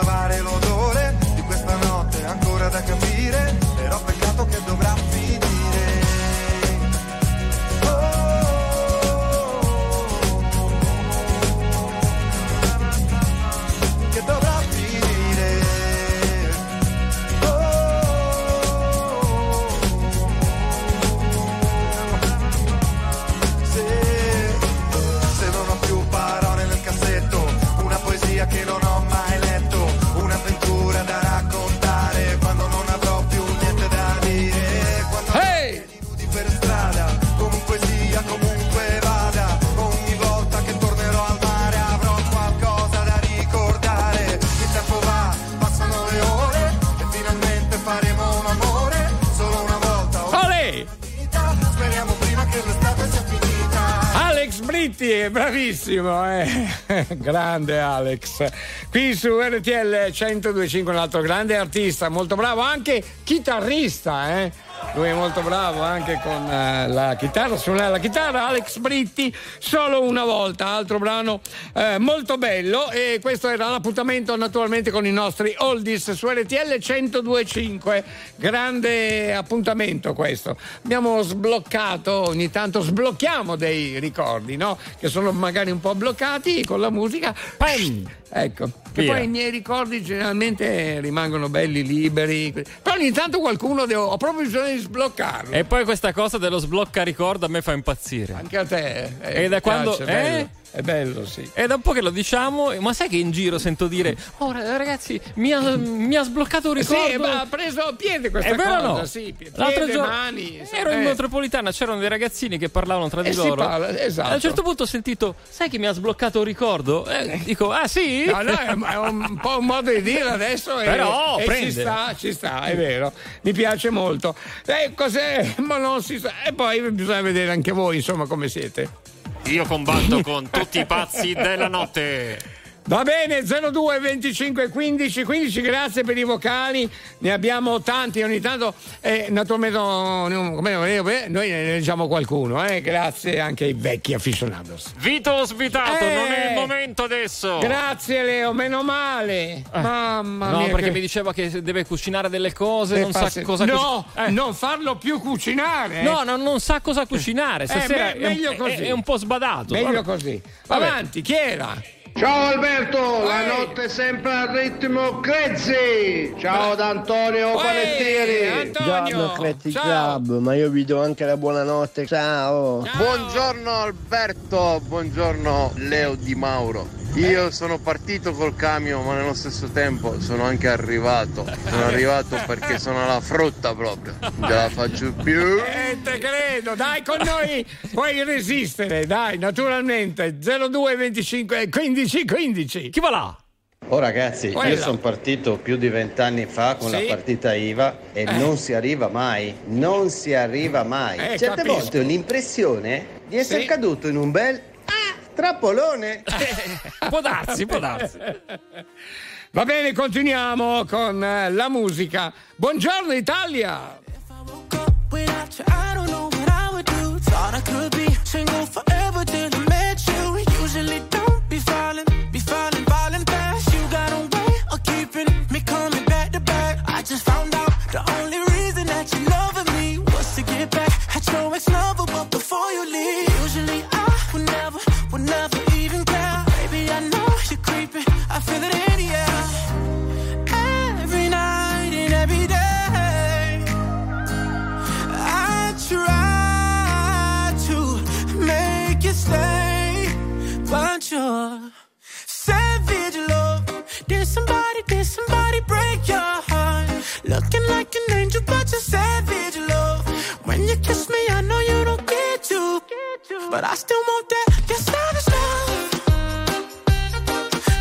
Lavare l'odore di questa notte ancora da capire. Bravissimo, eh. [LAUGHS] grande Alex. Qui su RTL 1025 un altro grande artista, molto bravo, anche chitarrista, eh. Lui è molto bravo anche con eh, la chitarra, suonare la chitarra. Alex Britti, solo una volta, altro brano eh, molto bello. E questo era l'appuntamento naturalmente con i nostri oldies su RTL 1025. Grande appuntamento questo. Abbiamo sbloccato, ogni tanto sblocchiamo dei ricordi, no? Che sono magari un po' bloccati con la musica. Pam! Ecco, che Via. poi i miei ricordi generalmente rimangono belli, liberi. Però ogni tanto qualcuno devo, ho proprio bisogno di sbloccarlo. E poi questa cosa dello sblocca ricordo a me fa impazzire. Anche a te. eh, E da quando- piace, eh? È bello, sì. È da un po' che lo diciamo, ma sai che in giro sento dire: Oh, ragazzi, mi ha, mi ha sbloccato un ricordo. Sì, ma ha preso piede questa È cosa, no? sì, piede, L'altro giorno mani. ero in eh. metropolitana, c'erano dei ragazzini che parlavano tra di Eh, si loro. parla, esatto. A un certo punto ho sentito: Sai che mi ha sbloccato un ricordo? Eh, dico: Ah, sì? No, no, è un po' un modo di dire adesso. e- Però, e prende. ci sta, ci sta, è vero. Mi piace molto. Eh, cos'è? Ma non si sa. E poi bisogna vedere anche voi, insomma, come siete. Io combatto con tutti i pazzi della notte. Va bene, 02 25 15 15, grazie per i vocali, ne abbiamo tanti, ogni tanto, eh, naturalmente no, come- eh, noi ne leggiamo qualcuno, eh, grazie anche ai vecchi aficionados. Vito svitato, Eh. non è il momento adesso. Grazie Leo, meno male. Mamma Eh. No, mia. perché che- mi diceva che deve cucinare delle cose, che non sa farsi- cosa No, Eh. non farlo più cucinare. No, no, non sa cosa cucinare. Stasera Eh, me- meglio è, un, così. è- è un po' sbadato. Meglio Vabbè. così. Avanti, chi era? Ciao Alberto, la notte è sempre al ritmo crazy. Ciao da Antonio Panettieri. Buongiorno Crazy Club, ma io vi do anche la buonanotte. Ciao. Buongiorno Alberto, buongiorno Leo Di Mauro. Io sono partito col camion, ma nello stesso tempo sono anche arrivato. Sono arrivato perché sono alla frutta proprio. Non ce la faccio più. Eh, te credo, dai con noi puoi resistere, dai, naturalmente. 02 25 15 15. Chi va là? Oh ragazzi, Quella. io sono partito più di vent'anni fa con Sì. la partita IVA e Eh. non si arriva mai, non si arriva mai. Eh, Certe capisco. volte ho l'impressione di essere Sì. caduto in un bel trappolone. [LAUGHS] può darsi, può darsi. Va bene, continuiamo con eh, la musica. Buongiorno Italia. Usually. I never, even care. Baby, I know you're creeping. I feel it in the air. Every night and every day. I try to make you stay, but savage love. Did somebody, did somebody break your heart? Looking like an angel, but savage love. When you kiss me, but I still want that. Your savage love.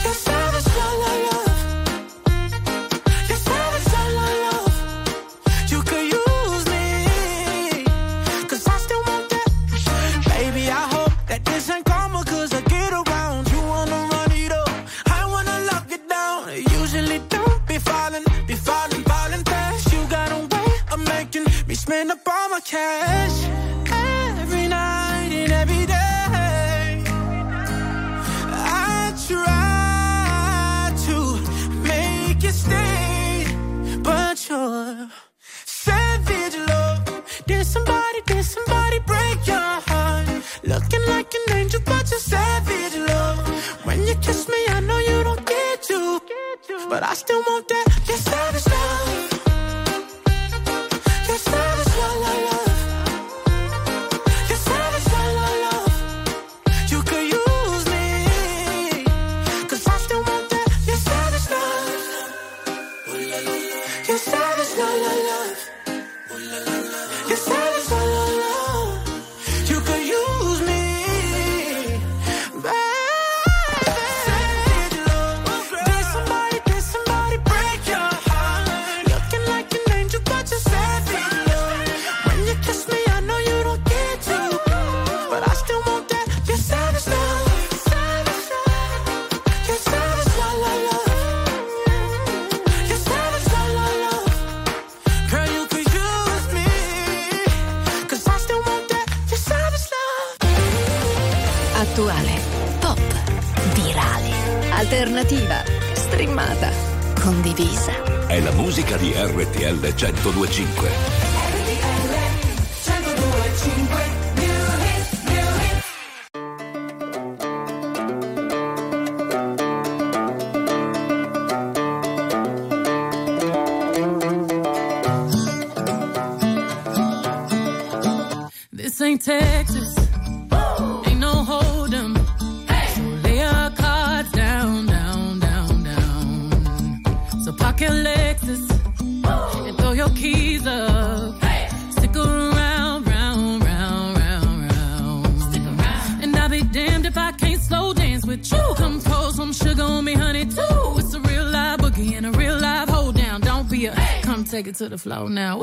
Your savage love, love. Your savage love, love. You could use me, cause I still want that. Baby, I hope that this ain't karma, cause I get around. You wanna run it up, I wanna lock it down. Usually don't be falling, be falling, falling fast. You got a way of making me spend up all my cash. Looking like an angel, but you're savage love. When you kiss me, I know you don't get to, but I still want that. Your savage love. to the floor now.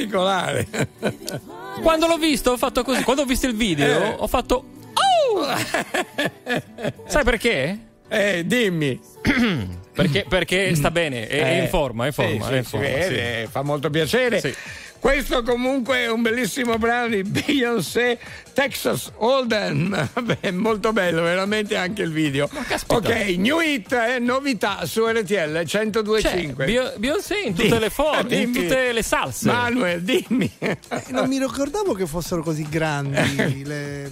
particolare. [LAUGHS] Quando l'ho visto ho fatto così, quando ho visto il video eh. ho fatto oh! [LAUGHS] Sai perché? Eh, dimmi. [CLEARS THROAT] perché, perché, sta mm. bene, è, eh, in forma, è in forma, eh, sì, è in forma vede, sì. Eh, eh, fa molto piacere. Sì. Questo comunque è un bellissimo brano di Beyoncé Texas Hold'em, [LAUGHS] Vabbè, molto bello, veramente anche il video. Ok, New Hit eh, novità su RTL 1025. Cioè, Beyoncé in tutte le foto in tutte le salse. Manuel, dimmi. Eh, non mi ricordavo che fossero così grandi [LAUGHS] le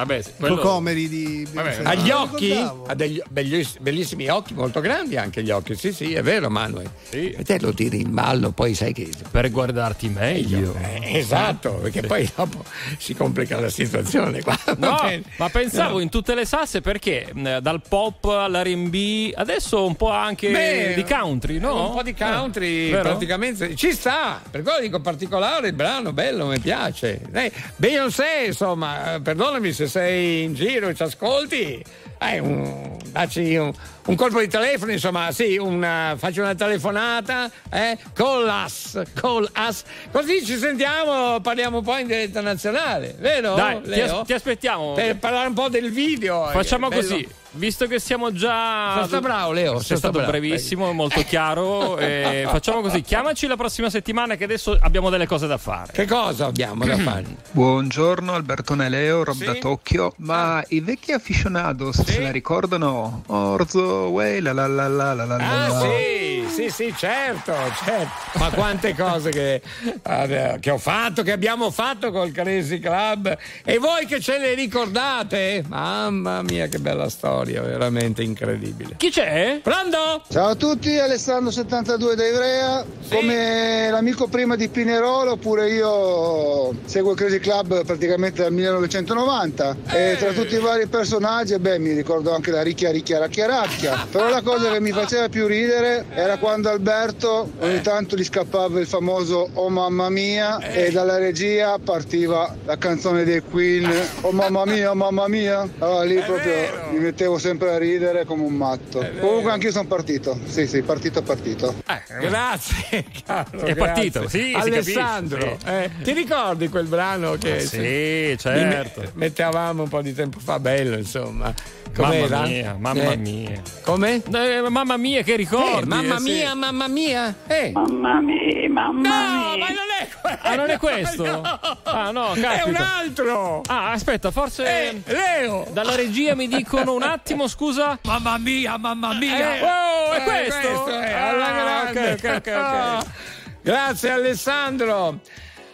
Vabbè, quello... Comeri di Vabbè, agli occhi ha degli, bellissimi, bellissimi, occhi, molto grandi anche gli occhi. Sì, sì, è vero, Manuel. Sì. E te lo tiri in ballo, poi sai che per guardarti meglio. Eh, esatto, perché poi dopo si complica la situazione qua. No, ma pensavo no. in tutte le salse perché dal pop all'R&B, adesso un po' anche Beh, di country, no? Un po' di eh, country, eh, praticamente ci sta. Per quello dico particolare il brano, bello, mi piace. Eh, Beyoncé, insomma, eh, perdonami se sei in giro ci ascolti, eh, un, dacci un, un, colpo di telefono, insomma, sì, una, faccio una telefonata, eh, call us, call us, così ci sentiamo, parliamo un po' in diretta nazionale, vero? Dai, ti, as- ti, aspettiamo. Per parlare un po' del video. Eh, Facciamo così visto che siamo già. Sei stato bravo, Leo, sei Sei stato stato bravo. brevissimo, molto chiaro. e [LAUGHS] facciamo così: chiamaci la prossima settimana, che adesso abbiamo delle cose da fare. Che cosa abbiamo da fare? [CLEARS THROAT] Buongiorno Albertone Leo, Rob da Tokyo. Ma i vecchi aficionados se la ricordano? Orzo, way, la la la la la la Ah, la. sì, sì, sì, certo, certo. Ma quante cose che, eh, che ho fatto, che abbiamo fatto col Crazy Club. E voi che ce le ricordate? Mamma mia, che bella storia, veramente incredibile. Chi c'è? Pronto? Ciao a tutti, Alessandro72 da Ivrea. Come l'amico prima di Pinerolo, pure io seguo il Crazy Club praticamente dal 1990. E tra tutti i vari personaggi, beh, mi ricordo anche la ricchia, ricchia, racchia, racchia. Però la cosa che mi faceva più ridere era quando Alberto ogni tanto gli scappava il famoso Oh mamma mia e dalla regia partiva la canzone dei Queen Oh mamma mia, oh mamma mia. Allora lì proprio mi mettevo sempre a ridere come un matto. Comunque anch'io sono partito. Sì, sì, partito, partito. Grazie, [LAUGHS] caro. È partito, grazie. sì, si Alessandro, capisce, sì. eh, ti ricordi quel brano che Ah, sì, certo. me- mettevamo un po' di tempo fa, bello, insomma. Mamma Com'era? mia, mamma Eh, mia. Come? Eh, mamma mia, che ricordi? Eh, mamma eh, sì. mia, mamma mia. Eh. Mamma mia, mamma No, mia. ma non è quello. Ah, non è [LAUGHS] questo? No. Ah, no, È caspita. un altro. Ah, aspetta, forse. Eh, Leo. Dalla regia mi dicono un attimo, scusa. Mamma mia, mamma mia. Eh, oh, è Eh, questo? è, Ah, grande. ok, ok, ok, ok. Grazie Alessandro.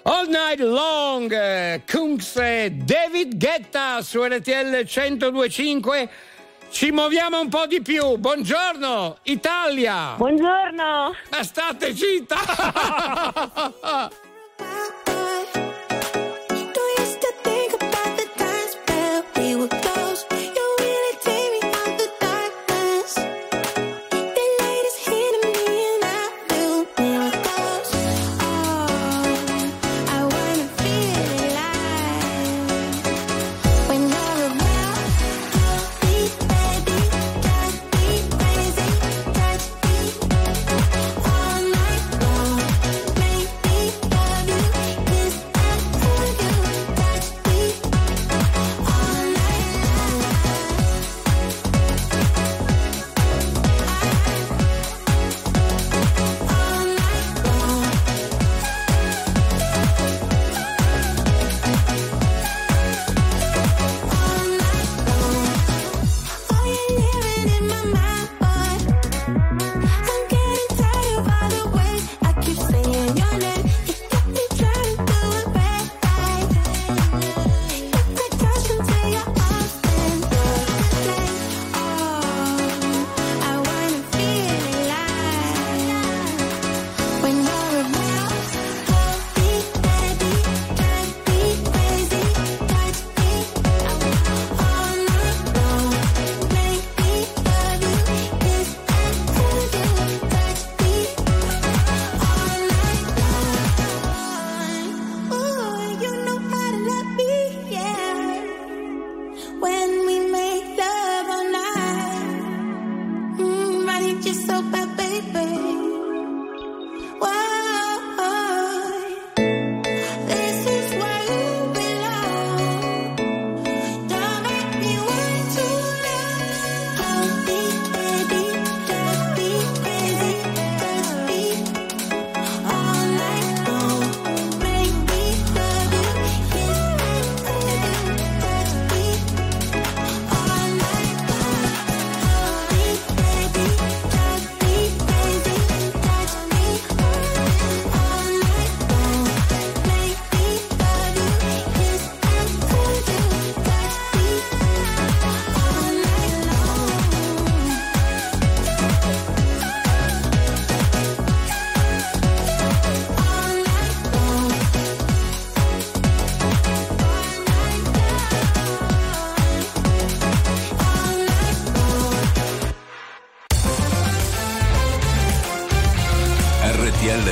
All Night Long, eh, Kungs e David Guetta su RTL 1025. Ci muoviamo un po' di più. Buongiorno, Italia. Buongiorno. Ma state zitta. [LAUGHS]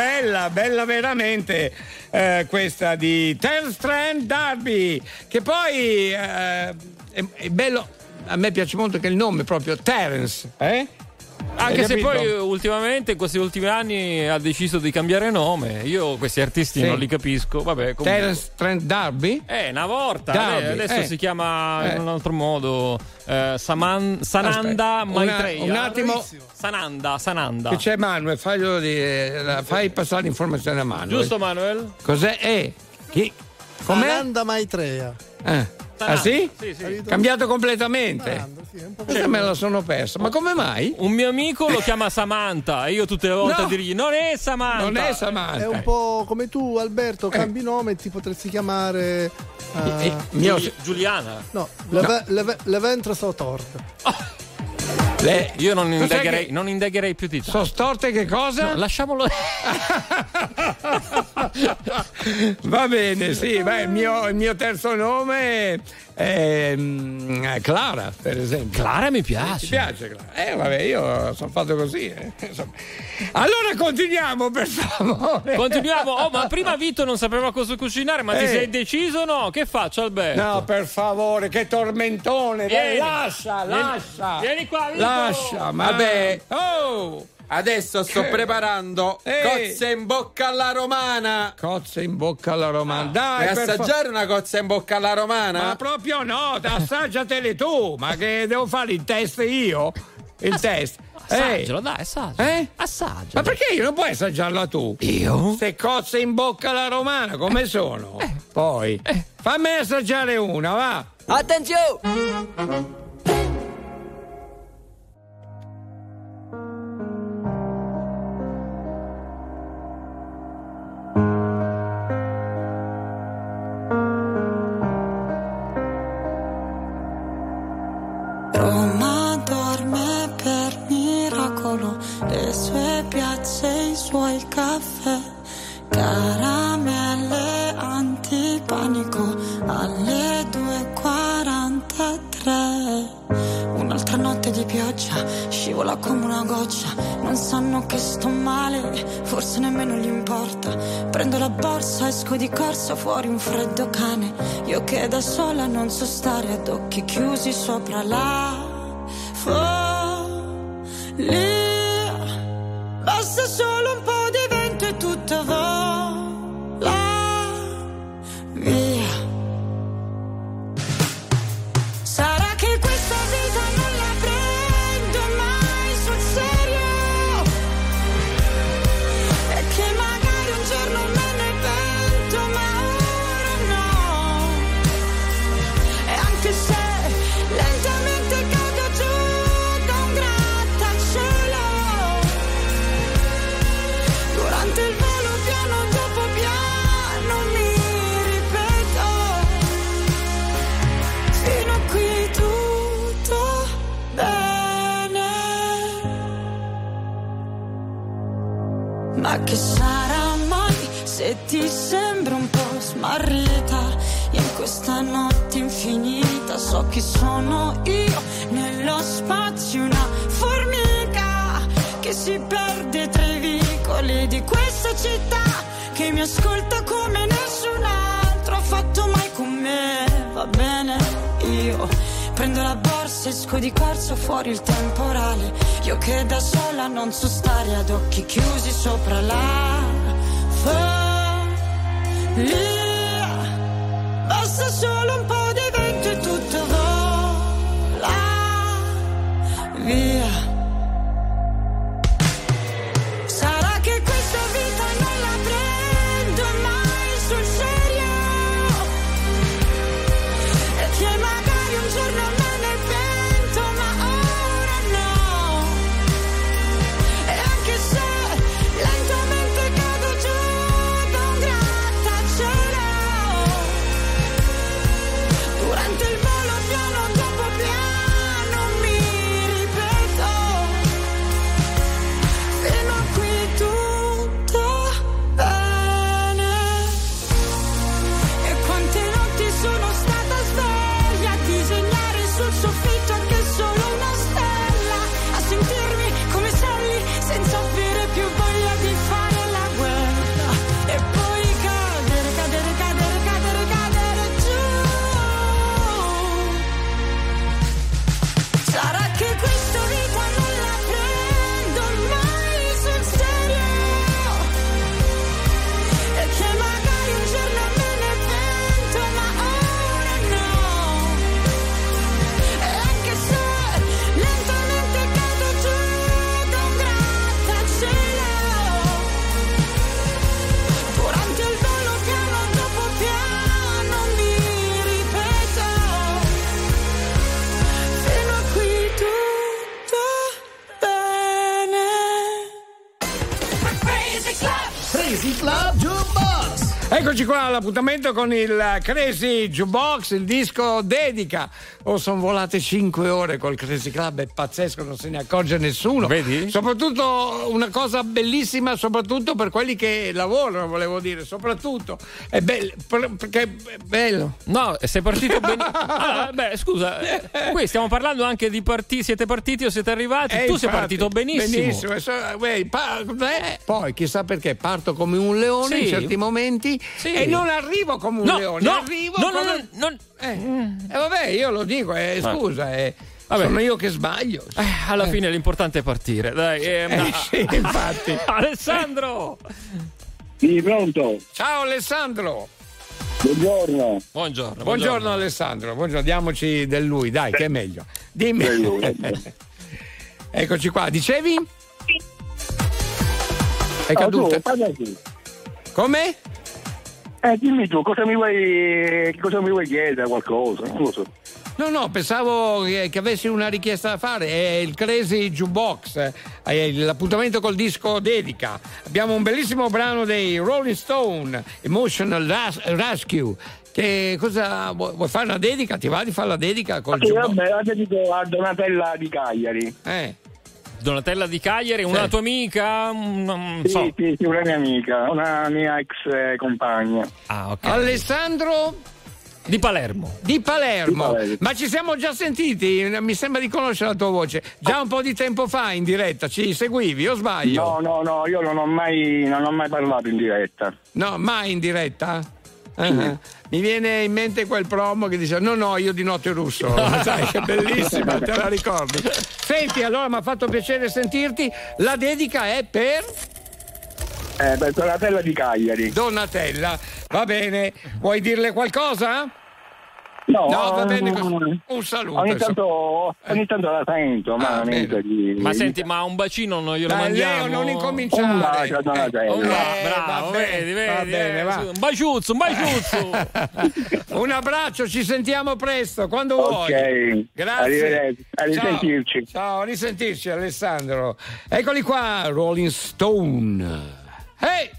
Bella. bella, veramente eh, questa di Strand Darby, che poi eh, è, è bello, a me piace molto che il nome proprio Terence, eh? Anche se poi eh, ultimamente, in questi ultimi anni, ha deciso di cambiare nome. Io questi artisti Sì. non li capisco. Vabbè, comunque. Terence Trent Darby? Eh, una volta, Darby, eh, adesso eh. si chiama Eh. in un altro modo eh, Saman- Sananda Maitreya. un attimo. Sananda, Sananda. Che c'è Manuel, faglielo dire, la- fai passare l'informazione a Manuel. Giusto Manuel? Cos'è? Eh, chi? Com'è? Ananda Maitreya. Eh. Ah sì? Cambiato completamente. Questa me la sono persa. Ma come mai? Un mio amico lo chiama Samantha e io tutte le volte No. a dirgli non è Samantha. Non è Samantha. È un po' come tu, Alberto, cambi nome e ti potresti chiamare. eh, Eh, mio- Giul- Giuliana. No, le, le, ventre Sautord. Le- Io non indagherei, che- non indagherei più di tanto. Sono storte che cosa? No, lasciamolo. [LAUGHS] Va bene, sì, beh, il, mio, il mio terzo nome mm, Clara, per esempio. Clara mi piace. Mi piace Clara. Eh, vabbè, io sono fatto così. eh. Allora continuiamo, per favore. Continuiamo. Oh, ma prima Vito non sapeva cosa cucinare, ma ti Eh. sei deciso o no? Che faccio, Alberto? No, per favore, che tormentone. Dai, Vieni. lascia, Vieni. lascia. Vieni qua, Vito. Lascia. Vabbè. Oh! Adesso sto Che- preparando Ehi. cozze in bocca alla romana. Cozze in bocca alla romana. Dai, Vuoi per fa- assaggiare una cozza in bocca alla romana? Ma proprio no, assaggiatele tu. Ma che devo fare il test io? Il test. Assaggialo, dai, assaggia. Eh? Assaggia. Ma perché io non puoi assaggiarla tu? Io? Se cozze in bocca alla romana, come sono? Eh. Poi, fammi assaggiare una, va. Attenzione! Esco di corsa, fuori un freddo cane, io che da sola non so stare ad occhi chiusi sopra la follia. Questa notte infinita? So chi sono io nello spazio, una formica che si perde tra i vicoli di questa città che mi ascolta come nessun altro ha fatto mai con me. Va bene, io prendo la borsa, esco di corso fuori il temporale. Io che da sola non so stare ad occhi chiusi sopra la follia. Solo un po' di vento e tutto vola via. Eccoci qua all'appuntamento con il Crazy Jukebox, il disco dedica. Oh, sono volate 5 ore col Crazy Club, è pazzesco, non se ne accorge nessuno. Vedi? Soprattutto una cosa bellissima, soprattutto per quelli che lavorano, volevo dire, soprattutto. È bello, per- perché è bello. No, sei partito [LAUGHS] benissimo. Ah, beh, scusa, eh, qui stiamo parlando anche di partiti. Siete partiti o siete arrivati? Eh, tu sei infatti, partito benissimo. benissimo. So- uè, pa- beh, poi chissà perché parto come un leone Sì. in certi momenti Sì. e non arrivo come un No, leone, no, arrivo no, no, come... no, no. Eh, eh, vabbè, io lo dico, eh, Ah. scusa, eh, Vabbè. sono io che sbaglio. Eh, alla fine l'importante è partire. Dai, ehm, Eh, [LAUGHS] sì, infatti. [LAUGHS] Alessandro! Sì, pronto? Ciao Alessandro. Buongiorno. Buongiorno. Buongiorno, Alessandro, buongiorno, diamoci del lui, dai, che è meglio. Dimmi. [LAUGHS] Eccoci qua, dicevi? È Oh, caduta. tu, parla tu. Come? Eh, dimmi tu, cosa mi vuoi, cosa mi vuoi chiedere, qualcosa? Non lo so. No, no, pensavo che, avessi una richiesta da fare. È il Crazy Jukebox, l'appuntamento col disco dedica. Abbiamo un bellissimo brano dei Rolling Stone, Emotional Ras- Rescue, Che cosa vuoi, fare una dedica? Ti va di fare la dedica col Sì, giubbotto? vabbè, la dedico a Donatella di Cagliari. Eh. Donatella di Cagliari, una Sì. tua amica? Non Sì, so. sì, sì, una mia amica, una mia ex eh, compagna. Ah, ok. Alessandro Di Palermo. di Palermo. Di Palermo. Ma ci siamo già sentiti? Mi sembra di conoscere la tua voce. Già un po' di tempo fa in diretta ci seguivi o sbaglio? No, no, no, io non ho mai, non ho mai parlato in diretta. No, mai in diretta? Ah, Mi viene in mente quel promo che dice no no io di notte russo. [LAUGHS] Sai che bellissima te la ricordi. Senti allora mi ha fatto piacere sentirti. La dedica è per? Eh, per Donatella di Cagliari. Donatella. Va bene. Vuoi dirle qualcosa? No, No, va bene così. Un saluto, Ogni tanto, ogni tanto la sento, ma Ah, niente di... Ma senti, ma un bacino non glielo Dai, mandiamo? Leo non incominciare Un bacio a Donatella. Un ba- Eh, bravo, va bene, vedi, vedi, va bene, eh, Un baciuzzo, un [LAUGHS] baciuzzo. un abbraccio ci sentiamo presto quando Ok, vuoi grazie arrivederci, a Ciao. risentirci. ciao a risentirci Alessandro eccoli qua Rolling Stone hey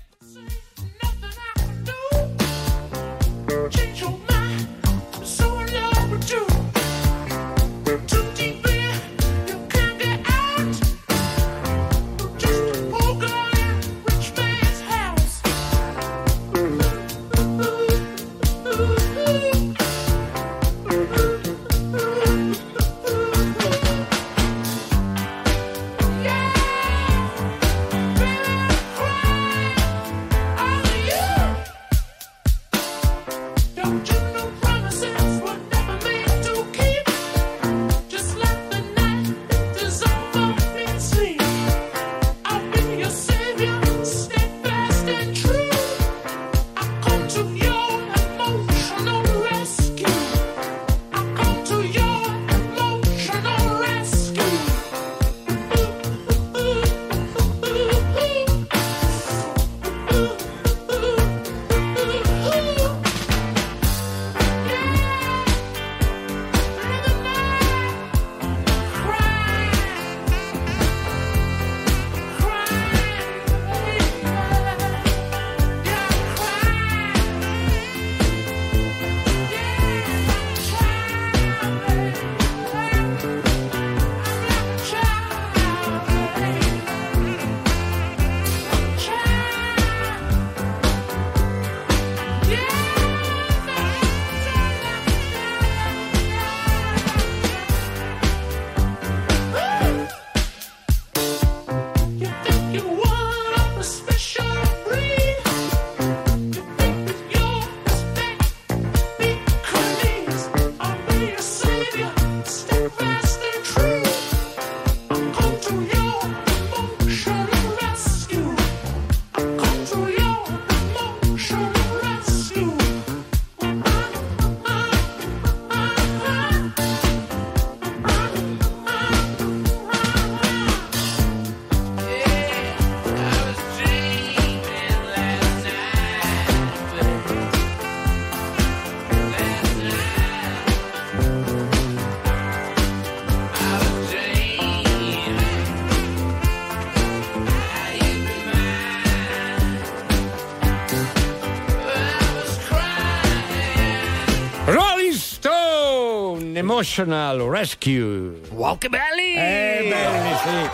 Emotional Rescue wow, che belli! Eh, belli, sì.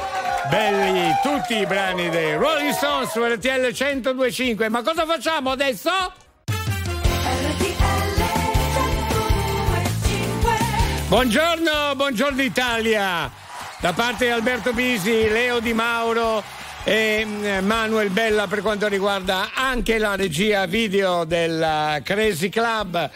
Belli tutti i brani dei Rolling Stones su RTL 1025. Ma cosa facciamo adesso? Buongiorno, buongiorno Italia. Da parte di Alberto Bisi, Leo Di Mauro e mm, Manuel Bella per quanto riguarda anche la regia video del Crazy Club.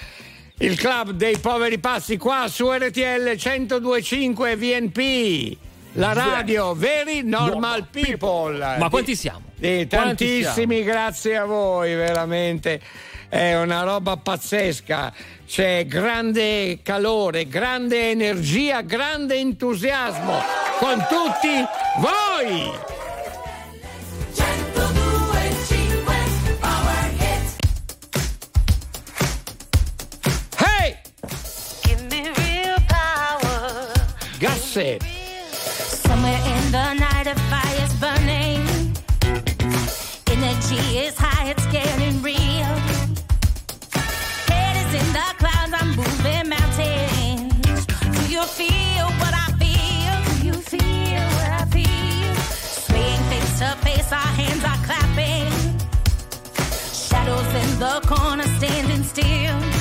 Il club dei poveri pazzi qua su RTL 1025 VNP. La radio Very Normal People. Ma quanti siamo? Quanti tantissimi, grazie a voi, veramente. È una roba pazzesca. C'è grande calore, grande energia, grande entusiasmo con tutti voi. said. Somewhere in the night, a fire's burning. Energy is high, it's getting real. Head is in the clouds, I'm moving mountains. Do you feel what I feel? Do you feel what I feel? Swaying face to face, our hands are clapping. Shadows in the corner, standing still.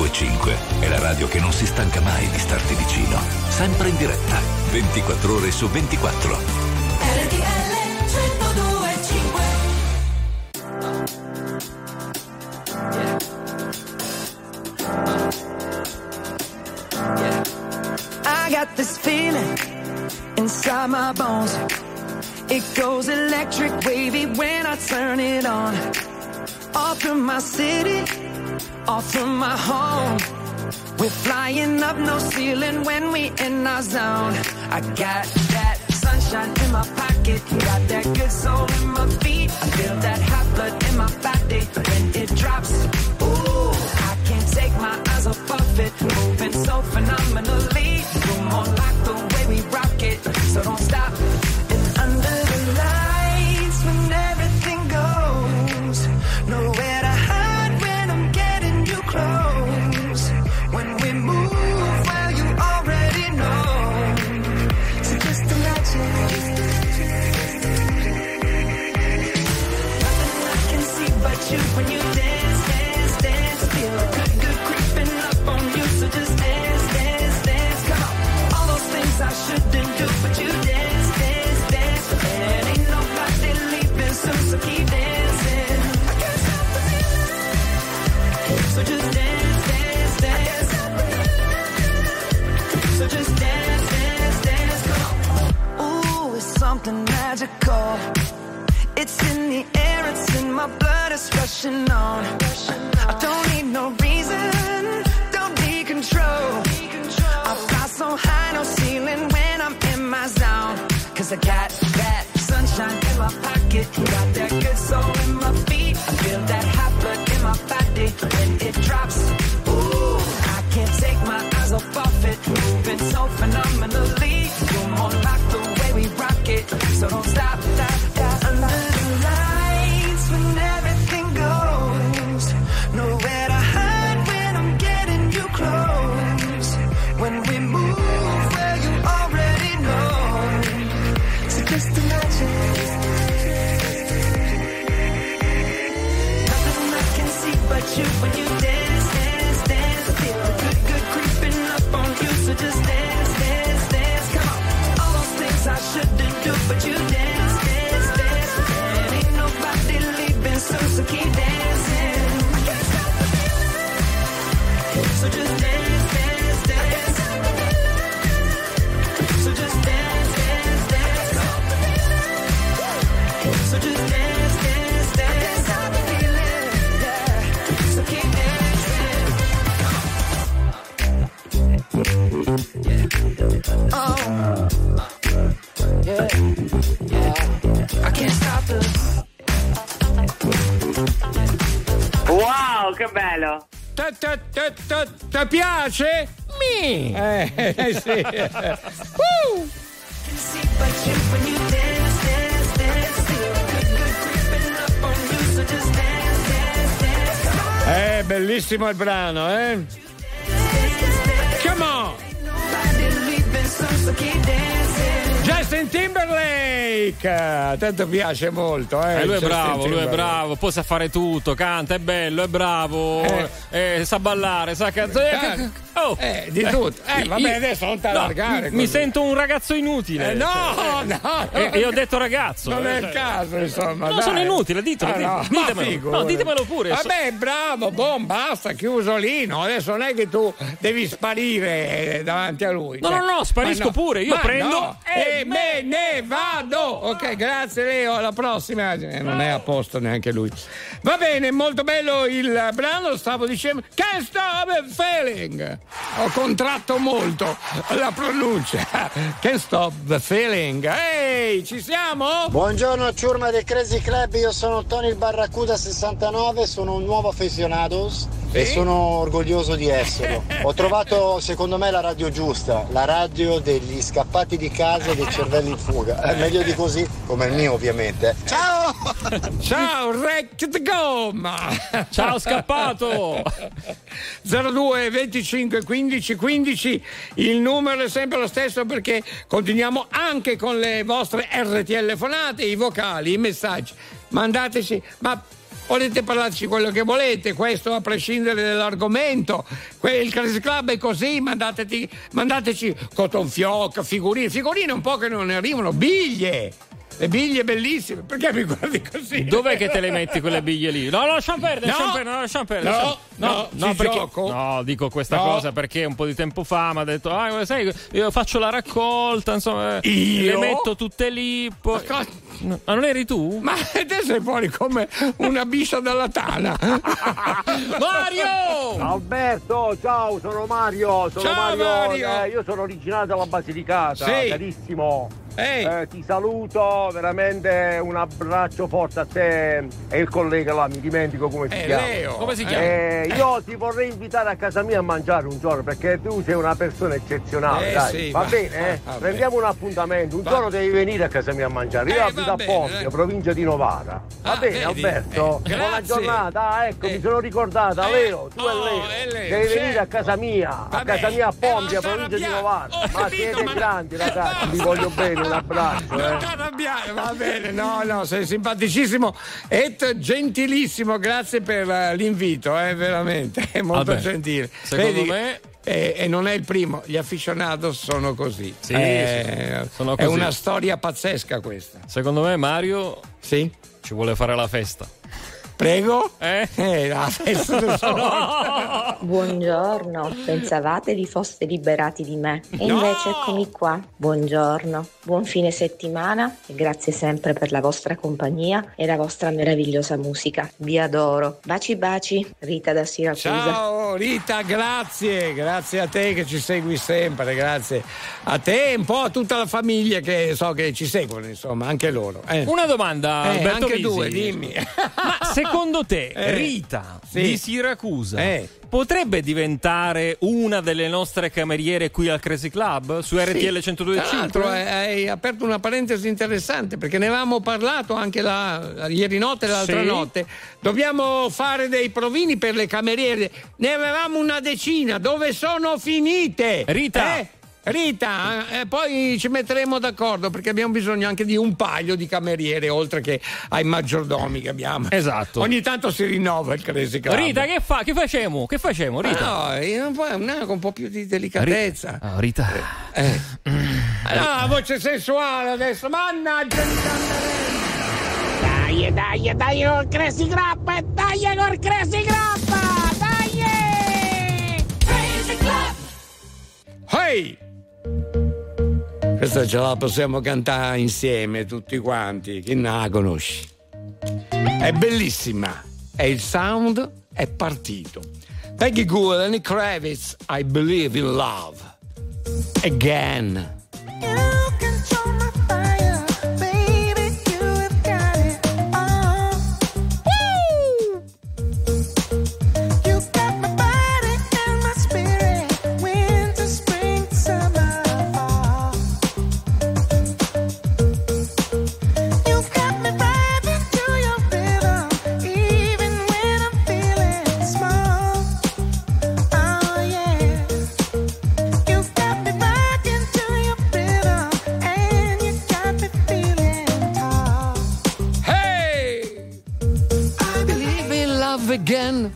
1025 è la radio che non si stanca mai di starti vicino, sempre in diretta, 24 ore su 24. RTL 1025 I got this feeling inside my bones. It goes electric wavy when I turn it on. Off from my city. flying up no ceiling when we in our zone. I got that sunshine in my pocket, got that good soul in my feet. I feel that hot blood in my body when it drops. Piace? Mi! Eh, eh, sì. Uh! see but you when you Justin Timberlake! A te ti piace molto, eh? Eh, lui è bravo, lui è bravo, poi sa fare tutto, canta, è bello, è bravo, eh, sa ballare, sa canzare. Oh, Eh, di tutto. Eh, vabbè, adesso non ti allargare Mi, mi sento un ragazzo inutile. Eh, no, Cioè, no, E, e ho detto ragazzo. Non eh, è il cioè. caso, insomma. No, dai. sono inutile, ditelo, Ah, no, ditemelo. No, ditemelo pure. Vabbè, bravo, boh, basta, chiuso lì. No, adesso non è che tu devi sparire eh, davanti a lui. No, cioè. no, no, sparisco Ma pure, io Ma prendo no, e me ne vado. Ok, grazie Leo, alla prossima. Eh, Non è a posto neanche lui. Va bene, molto bello il brano, stavo dicendo Can't stop feeling. Ho contratto molto la pronuncia. Can't stop the feeling. Ehi, ci siamo? Buongiorno ciurma del Crazy Club, io sono Tony il Barracuda 69, sono un nuovo aficionados e Sì? sono orgoglioso di esserlo. [LAUGHS] Ho trovato secondo me la radio giusta, la radio degli scappati di casa e dei cervelli in fuga. È meglio di così, come il mio ovviamente. Ciao! [LAUGHS] Ciao, Wrecked Gomma! Ciao, scappato! [LAUGHS] 02 25 15 15 il numero è sempre lo stesso perché continuiamo anche con le vostre RTL fonate, i vocali, i messaggi. Mandateci, ma volete parlarci quello che volete, questo a prescindere dall'argomento. Il Crazy Club è così, mandateci, mandateci cotton fioc, figurine, figurine un po' che non ne arrivano, biglie. Le biglie bellissime, perché mi guardi così? Dov'è che te le metti quelle biglie lì? No, no, lasciamo perdere, No. lasciamo perdere, no, lasciamo perdere. No, lasciamo- no, ci perché, gioco. no, dico questa No. cosa perché un po' di tempo fa mi ha detto, ah, sai, io faccio la raccolta, insomma, eh, Io? le metto tutte lì. Poi... Ma non eri tu? Ma te sei fuori come una biscia dalla tana. [LAUGHS] Mario! Alberto, ciao, sono Mario. Sono Ciao, Mario. eh, io sono originario della Basilicata, Sì. carissimo. Eh, ti saluto, veramente un abbraccio forte a te e il collega là, mi dimentico come si Eh, chiama. Leo. Come si chiama? Eh, io ti vorrei invitare a casa mia a mangiare un giorno perché tu sei una persona eccezionale. Eh, sì, va, [LAUGHS] va- bene, eh? va Prendiamo un appuntamento. Un Va- giorno devi venire a casa mia a mangiare. Io Eh, abito va a Pompio, eh. provincia di Novara. Va Ah, bene, vedi? Alberto. Eh, Buona giornata. Ah, ecco, Eh. mi sono ricordata. Eh, Leo, tu oh, e Leo. Devi certo. venire a casa mia, a casa mia a Pompia, Eh, ma provincia di. Novara. Ma siete grandi [LAUGHS] ragazzi, vi voglio bene, un abbraccio. Non eh. ti arrabbiare, va bene, no, no, sei simpaticissimo e gentilissimo, grazie per eh, l'invito, eh, veramente, è molto Vabbè, gentile. secondo Vedi, me- eh, e non è il primo, gli aficionados sono così. Sì, Eh, sono È così. una storia pazzesca questa. Secondo me Mario Sì? ci vuole fare la festa. Prego? Eh? Eh, la festa del No! Buongiorno, pensavate vi foste liberati di me e No! invece eccomi qua. Buongiorno, buon fine settimana e grazie sempre per la vostra compagnia e la vostra meravigliosa musica. Vi adoro. Baci baci, Rita da Siracusa. Ciao Rita, grazie, grazie a te che ci segui sempre, grazie a te e un po' a tutta la famiglia che so che ci seguono, insomma, anche loro. eh. Una domanda, Eh, Alberto anche Misi. due, dimmi. Ma secondo secondo te Eh, Rita sì. di Siracusa Eh. potrebbe diventare una delle nostre cameriere qui al Crazy Club su RTL Tra l'altro 102.5? hai, hai aperto una parentesi interessante perché ne avevamo parlato anche la- ieri notte e l'altra Sì. notte. Dobbiamo fare dei provini per le cameriere. Ne avevamo una decina. Dove sono finite? Rita. Eh? Rita, eh, poi ci metteremo d'accordo perché abbiamo bisogno anche di un paio di cameriere oltre che ai maggiordomi che abbiamo. Esatto. Ogni tanto si rinnova il Crazy Club. Rita, che fa? Che facciamo? Che facciamo, Rita? No, un un po' più di delicatezza. Ah, Rita. Eh. Ah, voce sensuale adesso, mannaggia di Dai, dai, dai col Crazy Club, dai col Crazy Club, dai! Crazy Club! Hey! Questa ce la possiamo cantare insieme tutti quanti, chi non la conosci? È bellissima e il sound è partito. Peggy Gou e Lenny Kravitz, I Believe in Love. Again. Again.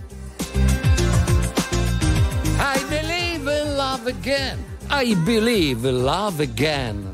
I believe in love again. I believe in love again.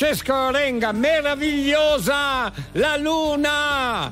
Francesco Renga, meravigliosa la luna!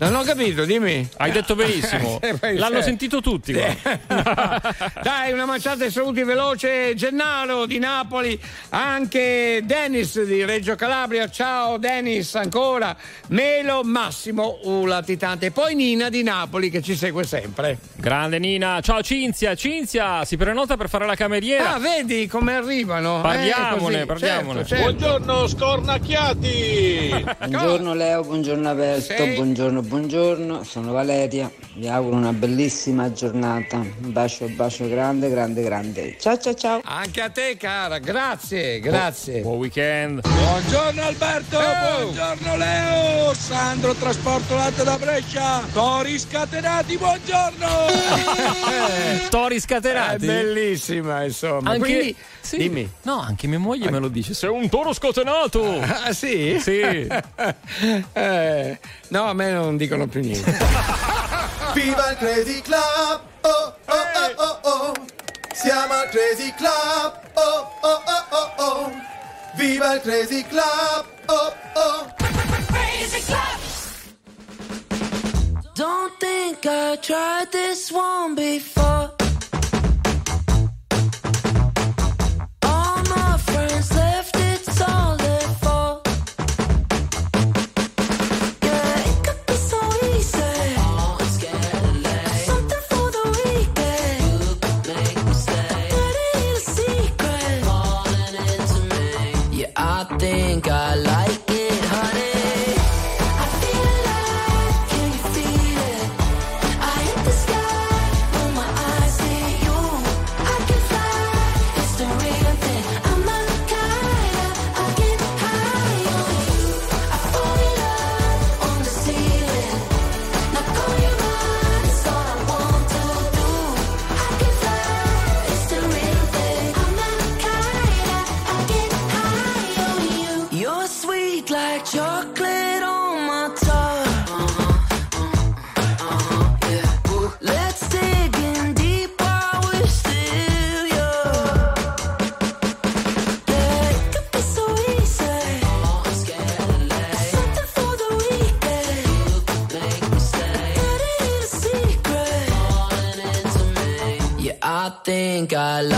Non ho capito, dimmi. Hai detto benissimo. [LAUGHS] Eh, L'hanno c'è. sentito tutti. guarda. [LAUGHS] [LAUGHS] Dai, una manciata di saluti veloce. Gennaro di Napoli, anche Dennis di Reggio Calabria. Ciao Dennis, ancora. Melo, Massimo, uh, latitante. Poi Nina di Napoli che ci segue sempre. Grande Nina. Ciao Cinzia. Cinzia si prenota per fare la cameriera. Ah, vedi come arrivano? Parliamone, Eh, parliamone. Certo, certo. Buongiorno scornacchiati! [LAUGHS] Buongiorno Leo, buongiorno Alberto, Sei? buongiorno, buongiorno, sono Valeria, vi auguro una bellissima giornata, un bacio, un bacio grande, grande, grande. Ciao ciao ciao! Anche a te, cara, grazie, grazie. Buon weekend. Buongiorno Alberto, Oh. buongiorno Leo! Sandro Trasporto Latte da Brescia! Tori scatenati, buongiorno! [LAUGHS] Tori È scatenati. bellissima, insomma. Anche- Quindi, sì. dimmi. No, anche mia moglie me lo dice. Sei un toro scatenato. [LAUGHS] Ah, sì? Sì. [LAUGHS] Eh, no, a me non dicono più niente. Viva il Crazy Club! Oh oh oh oh oh! Siamo al Crazy Club! Oh oh oh oh oh! Viva il Crazy Club! Oh oh! Crazy Club. Don't think I tried this one before. Think I like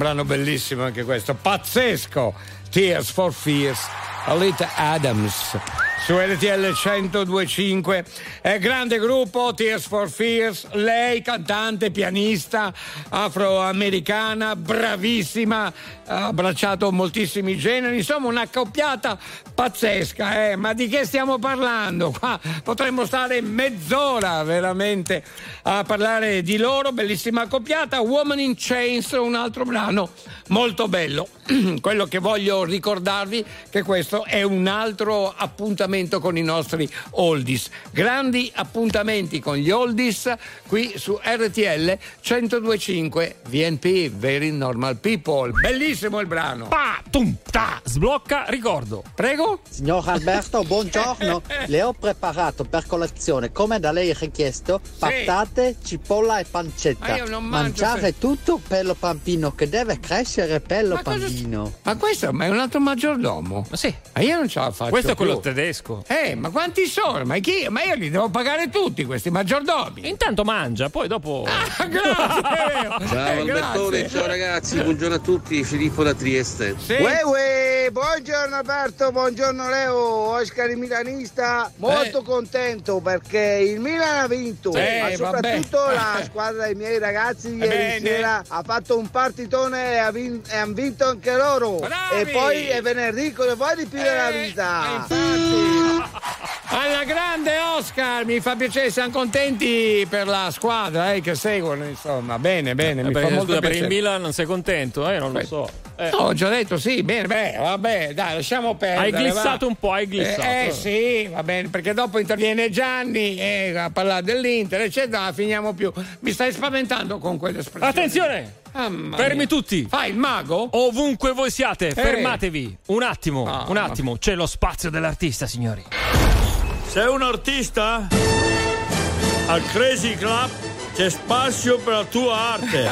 Brano bellissimo anche questo, pazzesco. Tears for Fears, Alita Adams. Su RTL 1025 è grande gruppo Tears for Fears, lei cantante, pianista afroamericana, bravissima, ha abbracciato moltissimi generi, insomma una accoppiata pazzesca, eh? ma di che stiamo parlando? [LAUGHS] Qua potremmo stare mezz'ora veramente a parlare di loro, bellissima accoppiata, Woman in Chains, un altro brano molto bello. [CLEARS THROAT] Quello che voglio ricordarvi che questo è un altro appuntamento con i nostri oldies. Grandi appuntamenti con gli oldies qui su RTL 1025 VNP Very Normal People. Bellissimo il brano. Pa, tum, ta, sblocca, ricordo. Prego. Signor Alberto, [LAUGHS] buongiorno. Le ho preparato per colazione, come da lei richiesto, patate, cipolla e pancetta. Ma io non mangio Mangiare tutto per lo bambino che deve crescere per lo Ma cosa-. Ma questo ma è un altro maggiordomo? Ma sì. Ma io non ce la faccio. Questo è quello più. tedesco. Eh, ma quanti sono? Ma, chi? ma io li devo pagare tutti questi maggiordomi. Intanto mangia, poi dopo. Ah, grazie! Ciao Eh, Albertone, ciao ragazzi, buongiorno a tutti, Filippo da Trieste. Uè, uè, buongiorno Alberto, buongiorno Leo, Oscar il milanista, molto contento perché il Milan ha vinto, Sì, ma soprattutto vabbè. la squadra dei miei ragazzi ieri Bene. sera ha fatto un partitone e ha vin- e hanno vinto anche loro. Bravi. E poi è venerdì, cosa vuoi di più della vita? Alla grande Oscar, mi fa piacere, siamo contenti per la squadra eh, che seguono, insomma. Bene, bene, mi Eh, fa perché, molto scusa, per il Milan non sei contento? Eh, non lo so. Eh. No, ho già detto sì, bene, beh, vabbè, dai, lasciamo perdere. Hai glissato va. un po', hai glissato. Eh, eh, sì, va bene, perché dopo interviene Gianni eh, a parlare dell'Inter, eccetera, finiamo più. Mi stai spaventando con quell'espressione. Attenzione! Mamma Fermi mia. tutti! Fai il mago? Ovunque voi siate, Eh. fermatevi. Un attimo, Ah, un attimo. C'è lo spazio dell'artista, signori. Sei un artista? Al Crazy Club c'è spazio per la tua arte.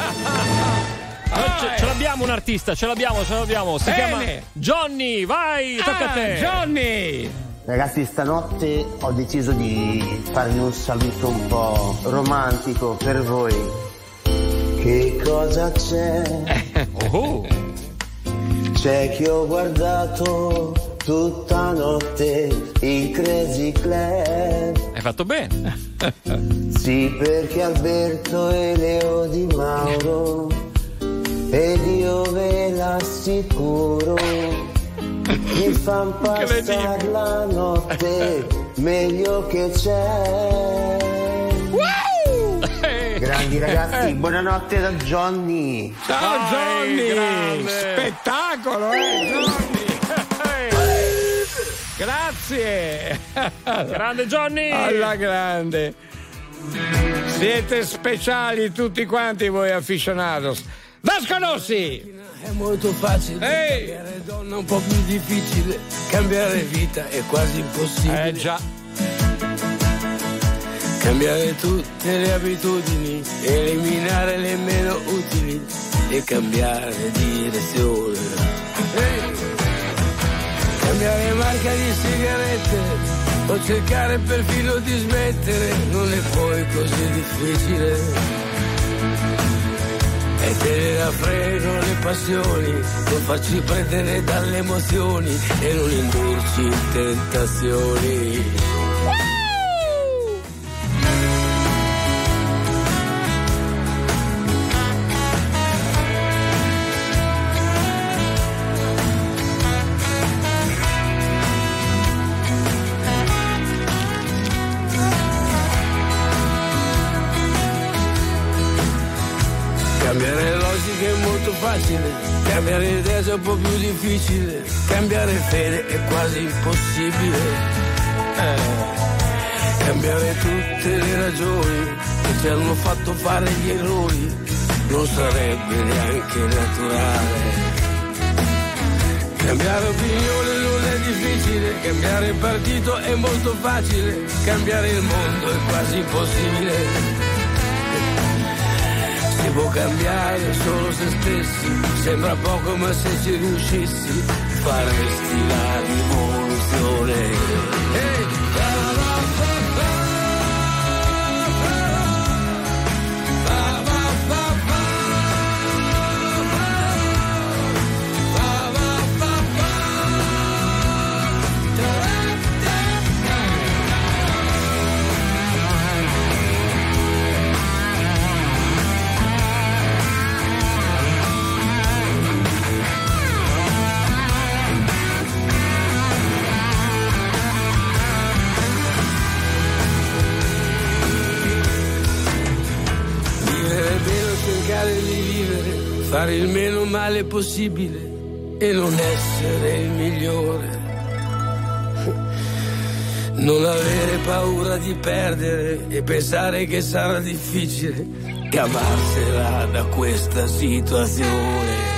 [LAUGHS] Ah, ce, ce l'abbiamo un artista, ce l'abbiamo, ce l'abbiamo. Si Bene. chiama Johnny, vai, tocca a Ah, te. Johnny! Ragazzi, stanotte ho deciso di farvi un saluto un po' romantico per voi. Che cosa c'è? [LAUGHS] Oh. C'è che ho guardato tutta notte il Crazy Club. Hai fatto bene. [LAUGHS] Sì, perché Alberto e Leo Di Mauro ed io ve l'assicuro mi fan [LAUGHS] passare la notte [LAUGHS] meglio che c'è. Grandi ragazzi, buonanotte da Johnny. Ciao Johnny! grande. Spettacolo, eh, Johnny! Grazie! [LAUGHS] Grande Johnny! Alla grande! Siete speciali tutti quanti voi aficionados. Vasco Rossi! È molto facile, Ehi! cambiare donna un po' più difficile, cambiare vita è quasi impossibile. Eh già, Cambiare tutte le abitudini, eliminare le meno utili e cambiare direzione. Ehi! Sigarette o cercare perfino di smettere non è poi così difficile. E tenere a freno le passioni, non farci prendere dalle emozioni e non indurci in tentazioni. Cambiare idea è un po' più difficile, cambiare fede è quasi impossibile. Eh, Cambiare tutte le ragioni che ci hanno fatto fare gli errori non sarebbe neanche naturale. Cambiare opinione non è difficile, cambiare partito è molto facile, cambiare il mondo è quasi impossibile. Può cambiare solo se stessi, sembra poco ma se ci riuscissi faresti la rivoluzione. Fare il meno male possibile e non essere il migliore. Non avere paura di perdere e pensare che sarà difficile cavarsela da questa situazione.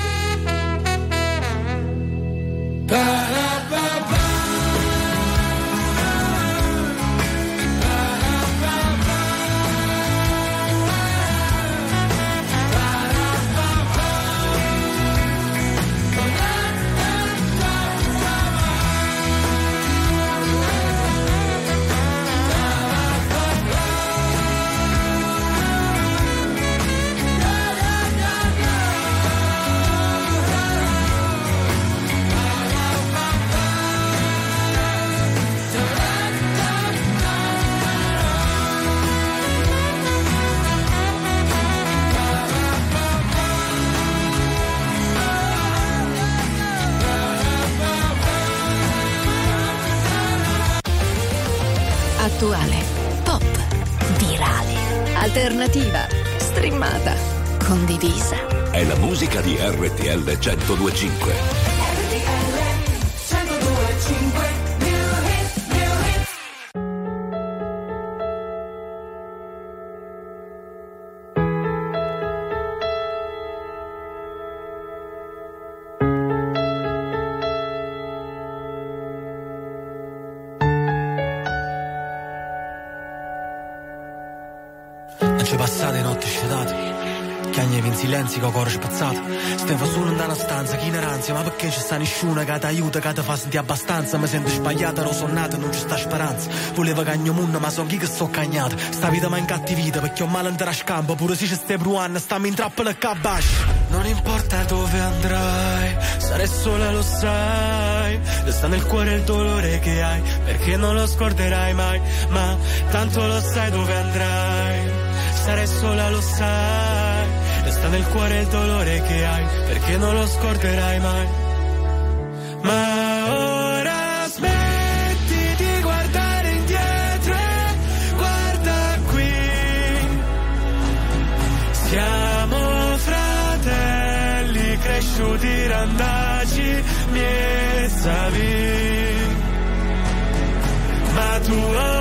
1025. Nessuno che ti aiuta, che ti fa sentire abbastanza. Mi sento sbagliata, ero sonnata, non ci sta speranza. Volevo cagno munno, ma so chi che sto cagnata Sta vita ma incattivita, perché ho male andare a scampo. Pure se ci stai bruando, stammi in trappola e cabascio Non importa dove andrai, sarai sola lo sai. Sta nel cuore il dolore che hai, perché non lo scorderai mai. Ma tanto lo sai dove andrai. Sarai sola lo sai. Sta nel cuore il dolore che hai Perché non lo scorderai mai Ma ora smetti di guardare indietro e Guarda qui. Siamo fratelli cresciuti randaci Miesavi Ma tu ora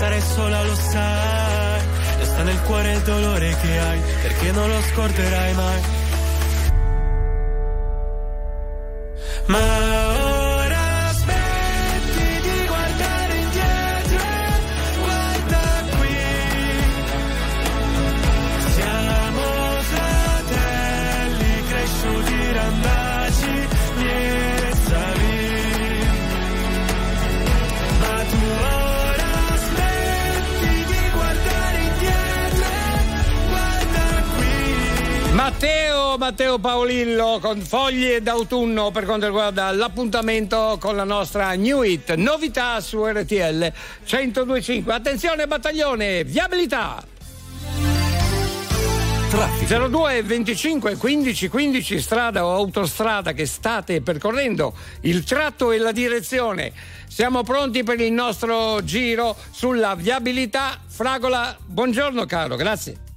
Sarai sola lo sai Resta nel cuore il dolore che hai Perché non lo scorderai mai. Ma Matteo, Matteo Paolillo con foglie d'autunno per quanto riguarda l'appuntamento con la nostra New Hit. Novità su RTL 1025. Attenzione battaglione, viabilità. 02 25 15 15 strada o autostrada che state percorrendo il tratto e la direzione. Siamo pronti per il nostro giro sulla viabilità. Fragola, buongiorno caro, grazie.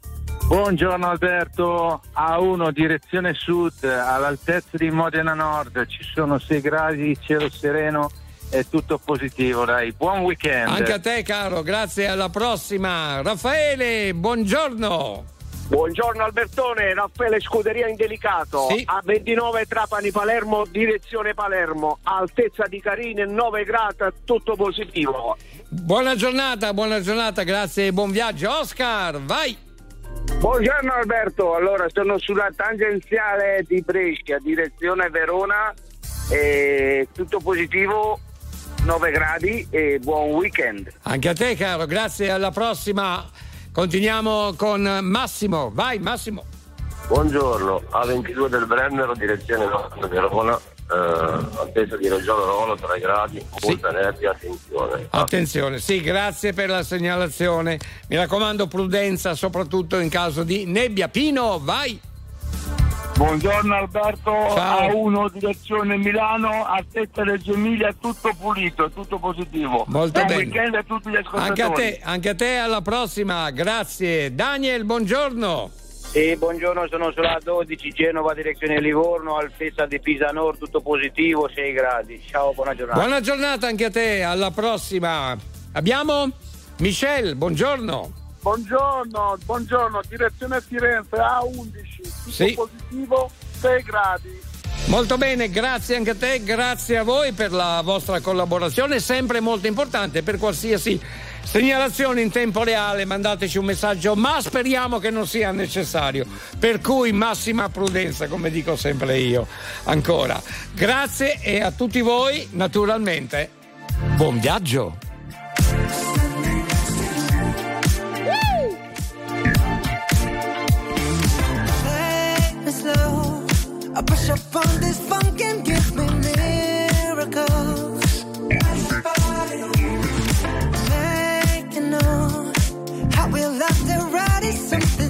Buongiorno Alberto, A1 direzione sud, all'altezza di Modena Nord, ci sono 6 gradi, cielo sereno, è tutto positivo, dai. Buon weekend. Anche a te caro, grazie alla prossima. Raffaele, buongiorno. Buongiorno Albertone, Raffaele Scuderia Indelicato, Sì. a 29 Trapani Palermo, direzione Palermo, altezza di Carine 9 gradi, tutto positivo. Buona giornata, buona giornata, grazie e buon viaggio. Oscar, vai! Buongiorno Alberto, allora sono sulla tangenziale di Brescia, direzione Verona, e tutto positivo, 9 gradi e buon weekend. Anche a te, caro, grazie, alla prossima. Continuiamo con Massimo. Vai, Massimo. Buongiorno, A22 del Brennero, direzione nord Verona, eh, attesa di Regione Rolo 3 gradi, molta nebbia, attenzione. Attenzione, sì, grazie per la segnalazione. Mi raccomando, prudenza, soprattutto in caso di nebbia. Pino, vai! Buongiorno Alberto, Ciao. A1 direzione Milano, altezza Reggio Emilia, tutto pulito, tutto positivo. Molto Buon bene. weekend a tutti gli ascoltatori. Anche a te, anche a te, alla prossima, grazie. Daniel, buongiorno. Sì, buongiorno, sono sulla 12 Genova, direzione Livorno, altezza di Pisa Nord, tutto positivo, 6 gradi. Ciao, buona giornata. Buona giornata anche a te, alla prossima. Abbiamo Michelle, buongiorno. Buongiorno, buongiorno, direzione Firenze, A11, tutto Sì. positivo, 6 gradi. Molto bene, grazie anche a te, grazie a voi per la vostra collaborazione, sempre molto importante per qualsiasi segnalazione in tempo reale, mandateci un messaggio, ma speriamo che non sia necessario. Per cui massima prudenza, come dico sempre io. Ancora, grazie e a tutti voi, naturalmente, buon viaggio. I push up on this funk and give to ride is something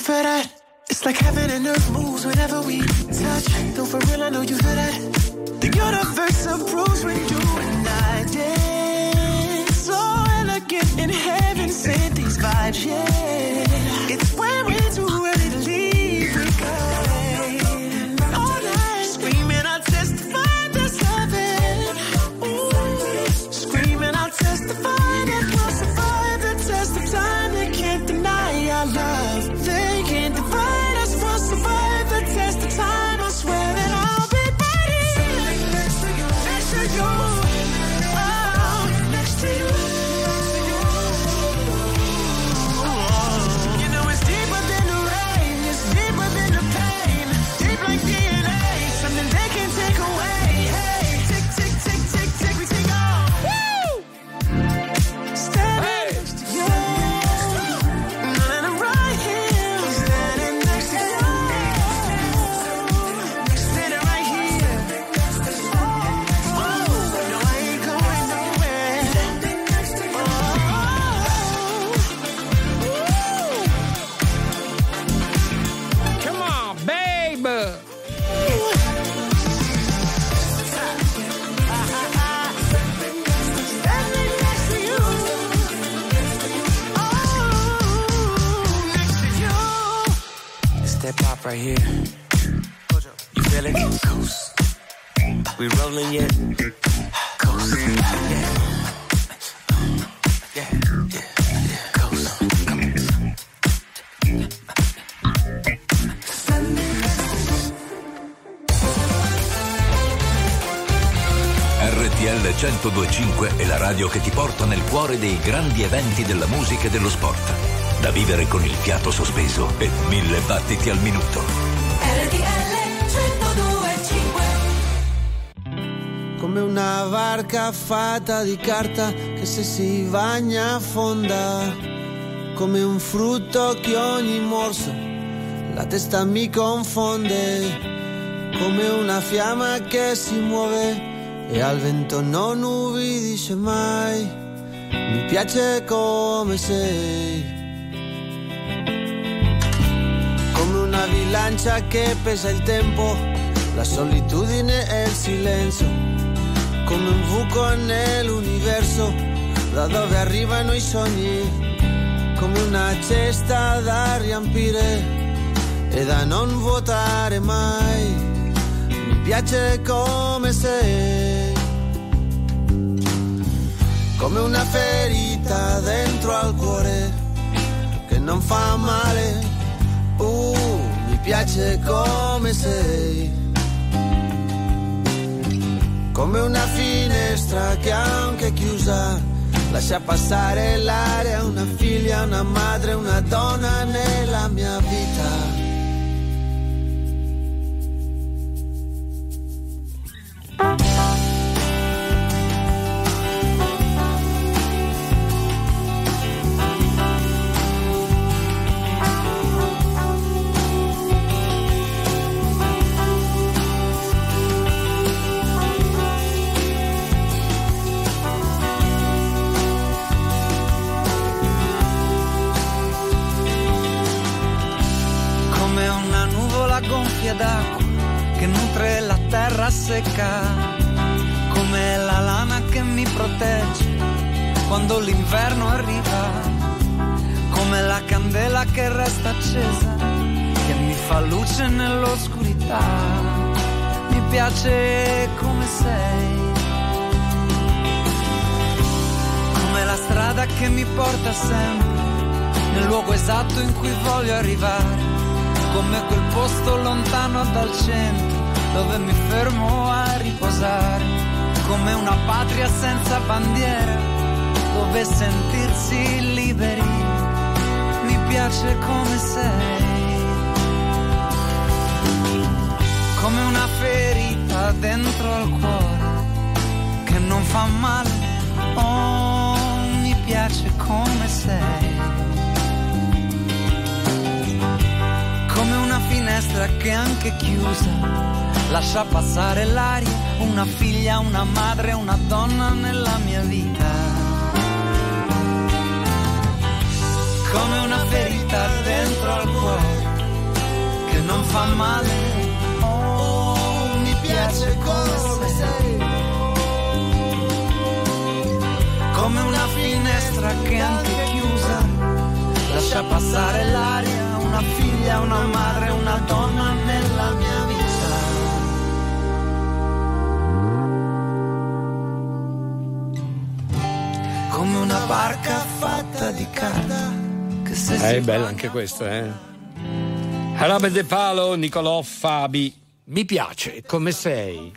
Feel that? It's like heaven and earth moves whenever we touch. Though for real, I know you feel that. The universe approves when you and I dance. So elegant in heaven, sent these vibes, yeah. It's when cuore dei grandi eventi della musica e dello sport. da vivere con il fiato sospeso e mille battiti al minuto. RTL 1025 Come una barca fatta di carta che se si bagna affonda. Come un frutto che ogni morso la testa mi confonde. Come una fiamma che si muove e al vento non ubbidisce mai. Mi piace come sei. Come una bilancia che pesa il tempo, la solitudine e il silenzio. Come un buco nell'universo, da dove arrivano i sogni. Come una cesta da riempire e da non vuotare mai. Mi piace come sei. Come una ferita dentro al cuore che non fa male. Uh, mi piace come sei. Come una finestra che anche chiusa lascia passare l'aria, una figlia, una madre, una donna nella mia vita. Resta accesa, che mi fa luce nell'oscurità, mi piace come sei. Come la strada che mi porta sempre nel luogo esatto in cui voglio arrivare. Come quel posto lontano dal centro dove mi fermo a riposare, come una patria senza bandiera dove sentirsi liberi, piace come sei, come una ferita dentro al cuore che non fa male, oh mi piace come sei. come una finestra che anche chiusa lascia passare l'aria, una figlia, una madre, una donna nella mia vita. Come una ferita dentro al cuore che non fa male. Oh, mi piace come sei. Come una finestra che anche chiusa lascia passare l'aria, una figlia, una madre, una donna nella mia vita. Come una barca fatta di carta Eh, è bello bagna anche questo, eh. Arabe De Palo, Nicolò Fabi. Mi piace, come sei?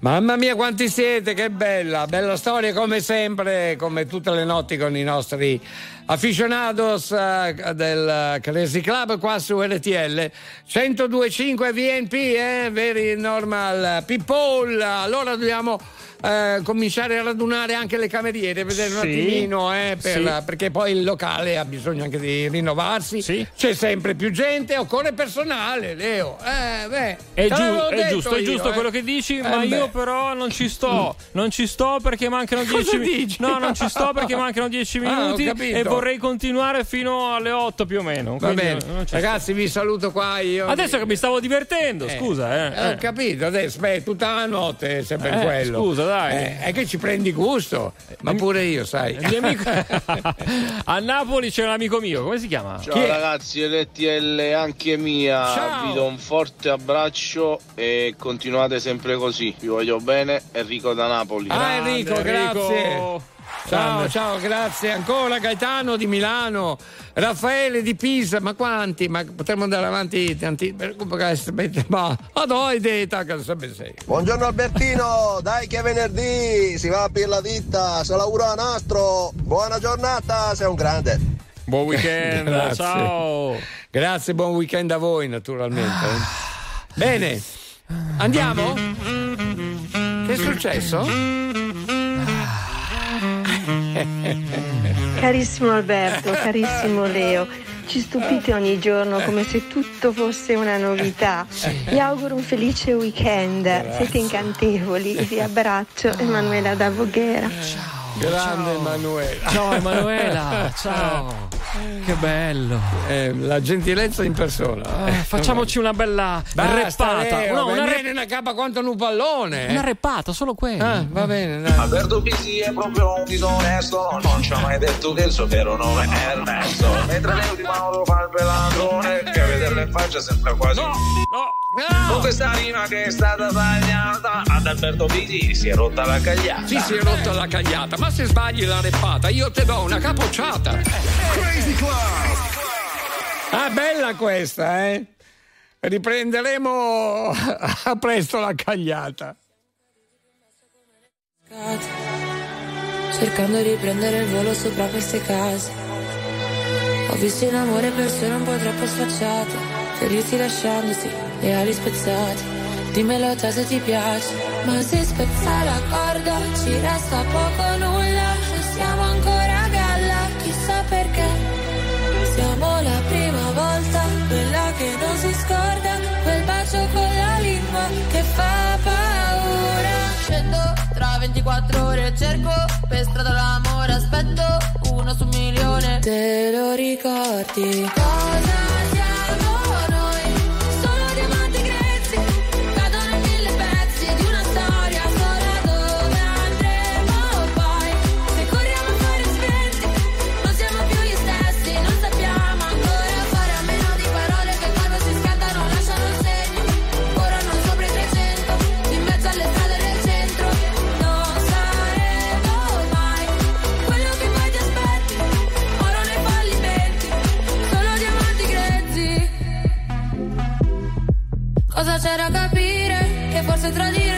Mamma mia quanti siete, che bella, bella storia come sempre, come tutte le notti con i nostri aficionados eh, del Crazy Club qua su RTL 1025 VNP, eh, very normal people. Allora dobbiamo eh, cominciare a radunare anche le cameriere, vedere un Sì. attimino, eh, per- Sì. perché poi il locale ha bisogno anche di rinnovarsi. C'è sempre più gente, occorre personale, Leo. Eh, beh, È, giu- è giusto, è io, giusto eh. quello che dici, Eh, ma beh. io però non ci sto. Non ci sto perché mancano Cosa 10 minuti. No, non ci sto perché mancano 10 Ah, minuti e vorrei continuare fino alle 8 più o meno. Va bene, ragazzi, vi saluto qua io. Adesso che mi stavo divertendo, scusa. Ho capito, adesso beh, tutta la notte sempre Eh, quello. scusa, dai. Eh, è che ci prendi gusto, ma pure io, sai. Amico- [LAUGHS] A Napoli c'è un amico mio, come si chiama? Ciao ragazzi, RTL anche mia, Ciao. vi do un forte abbraccio e continuate sempre così, vi voglio bene, Enrico da Napoli. Ah, Enrico, grazie. Ciao, ciao, grazie ancora Gaetano di Milano, Raffaele di Pisa, ma quanti? Ma potremmo andare avanti tanti, ma a noi detta che sempre sei. Buongiorno Albertino, dai che è venerdì, si va a per la ditta, se lavora a nastro, buona giornata, sei un grande. Buon weekend, [LAUGHS] Grazie. ciao. Grazie, buon weekend a voi naturalmente. Bene, andiamo? Che è successo? [LAUGHS] Carissimo Alberto, carissimo Leo, ci stupite ogni giorno come se tutto fosse una novità. Vi auguro un felice weekend, siete incantevoli. Vi abbraccio, Emanuela da Voghera. Grande Emanuela. Ciao Emanuela, [LAUGHS] ciao. Che bello. Eh, la gentilezza in persona. Eh, facciamoci una bella Basta, reppata. Leo, No, una, me re- viene una capa quanto un pallone. una reppata, solo quella. Ah, va bene, dai. Alberto Pisi è proprio un disonesto Non ci ha mai detto che il suo vero nome è Ernesto Mentre Leo di Mauro fa il pelandrone Che a vederlo in faccia sembra quasi Con questa rima che è stata tagliata Ad Alberto Pisi si è rotta la cagliata Sì, si è rotta la cagliata, ma se sbagli la reppata io te do una capocciata. Crazy Club! Ah, bella questa, eh? Riprenderemo a presto la cagliata. cercando di prendere il volo sopra queste case. Ho visto in amore persone un po' troppo sfacciate, feriti lasciandosi le ali spezzate. Dimmelo te se ti piace, ma se spezza la corda ci resta poco o nulla e siamo ancora a galla, chissà perché. Siamo la prima volta, quella che non si scorda, quel bacio con la lingua che fa paura. Scendo tra 24 ore e cerco per strada l'amore, aspetto uno su un milione. Te lo ricordi? Cosa siamo Cosa c'è da capire? Che forse tradire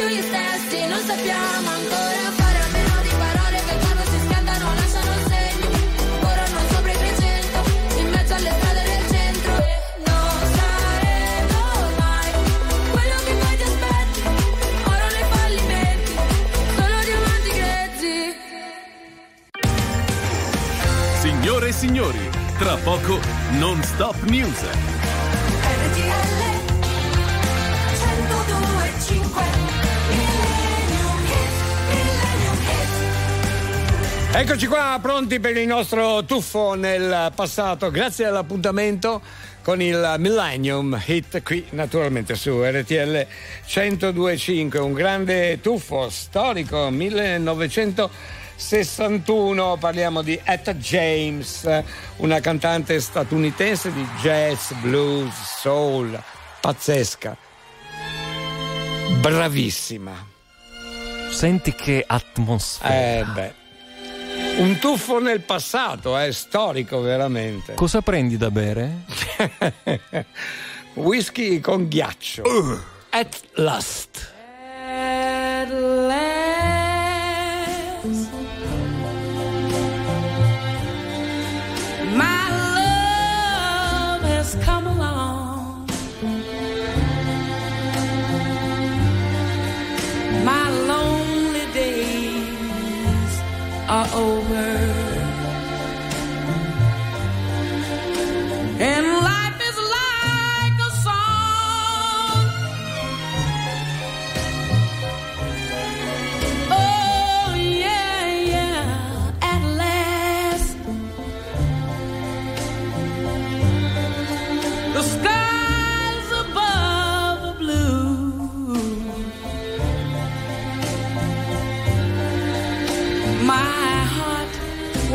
più gli stessi, non sappiamo ancora fare a meno di parole che quando si scaldano lasciano il segno. Corrono sopra i 300, in mezzo alle strade del centro. Non saremo mai quello che poi ti aspetti, oro nei fallimenti, solo diamanti grezzi. Signore e signori, tra poco non stop news. Eccoci qua, pronti per il nostro tuffo nel passato, grazie all'appuntamento con il Millennium Hit qui naturalmente su RTL 1025, un grande tuffo storico 1961, parliamo di Etta James, una cantante statunitense di jazz, blues, soul, pazzesca, bravissima. Senti che atmosfera. Eh beh. Un tuffo nel passato, è storico veramente. Cosa prendi da bere? [LAUGHS] Whisky con ghiaccio. At last. At last, are over. And life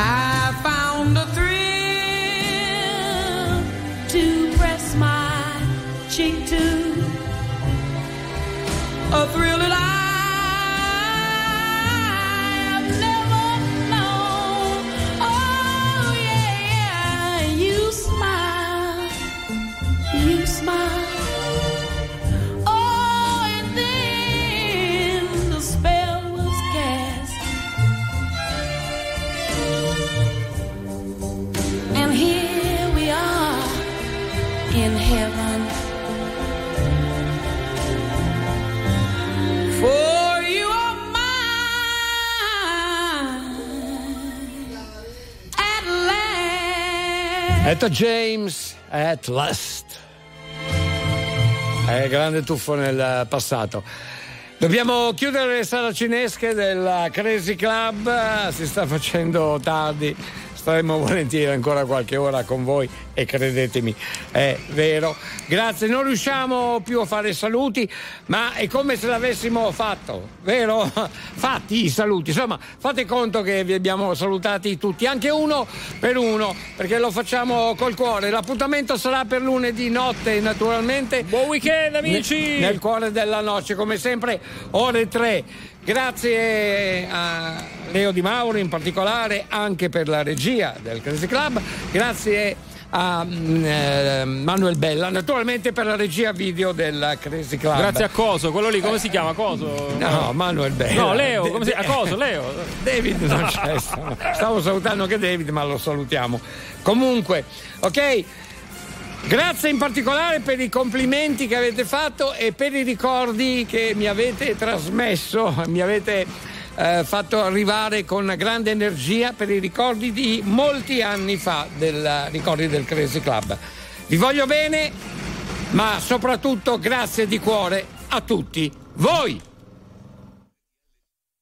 I found a thrill to press my cheek to, a thrill that I Etta James, at last. È grande tuffo nel passato. Dobbiamo chiudere le saracinesche del Crazy Club, si sta facendo tardi, staremo [LAUGHS] volentieri ancora qualche ora con voi e credetemi, è vero. Grazie, non riusciamo più a fare saluti, ma è come se l'avessimo fatto, vero? [LAUGHS] Fatti i saluti, insomma, fate conto che vi abbiamo salutati tutti, anche uno per uno, perché lo facciamo col cuore. L'appuntamento sarà per lunedì notte, naturalmente. Buon weekend, amici! Nel cuore della noce, come sempre, ore 3. Grazie a Leo Di Mauro in particolare, anche per la regia del Crazy Club. Grazie a mm, eh, Manuel Bella, naturalmente per la regia video del Crazy Club. Grazie a Coso, quello lì, come si chiama? Coso? No, Manuel Bella. No, Leo, come si de- A Coso, Leo. David non c'è. Stavo salutando anche David, ma lo salutiamo. Comunque, ok. Grazie in particolare per i complimenti che avete fatto e per i ricordi che mi avete trasmesso, mi avete eh, fatto arrivare con grande energia per i ricordi di molti anni fa, del, ricordi del Crazy Club. Vi voglio bene, ma soprattutto grazie di cuore a tutti voi.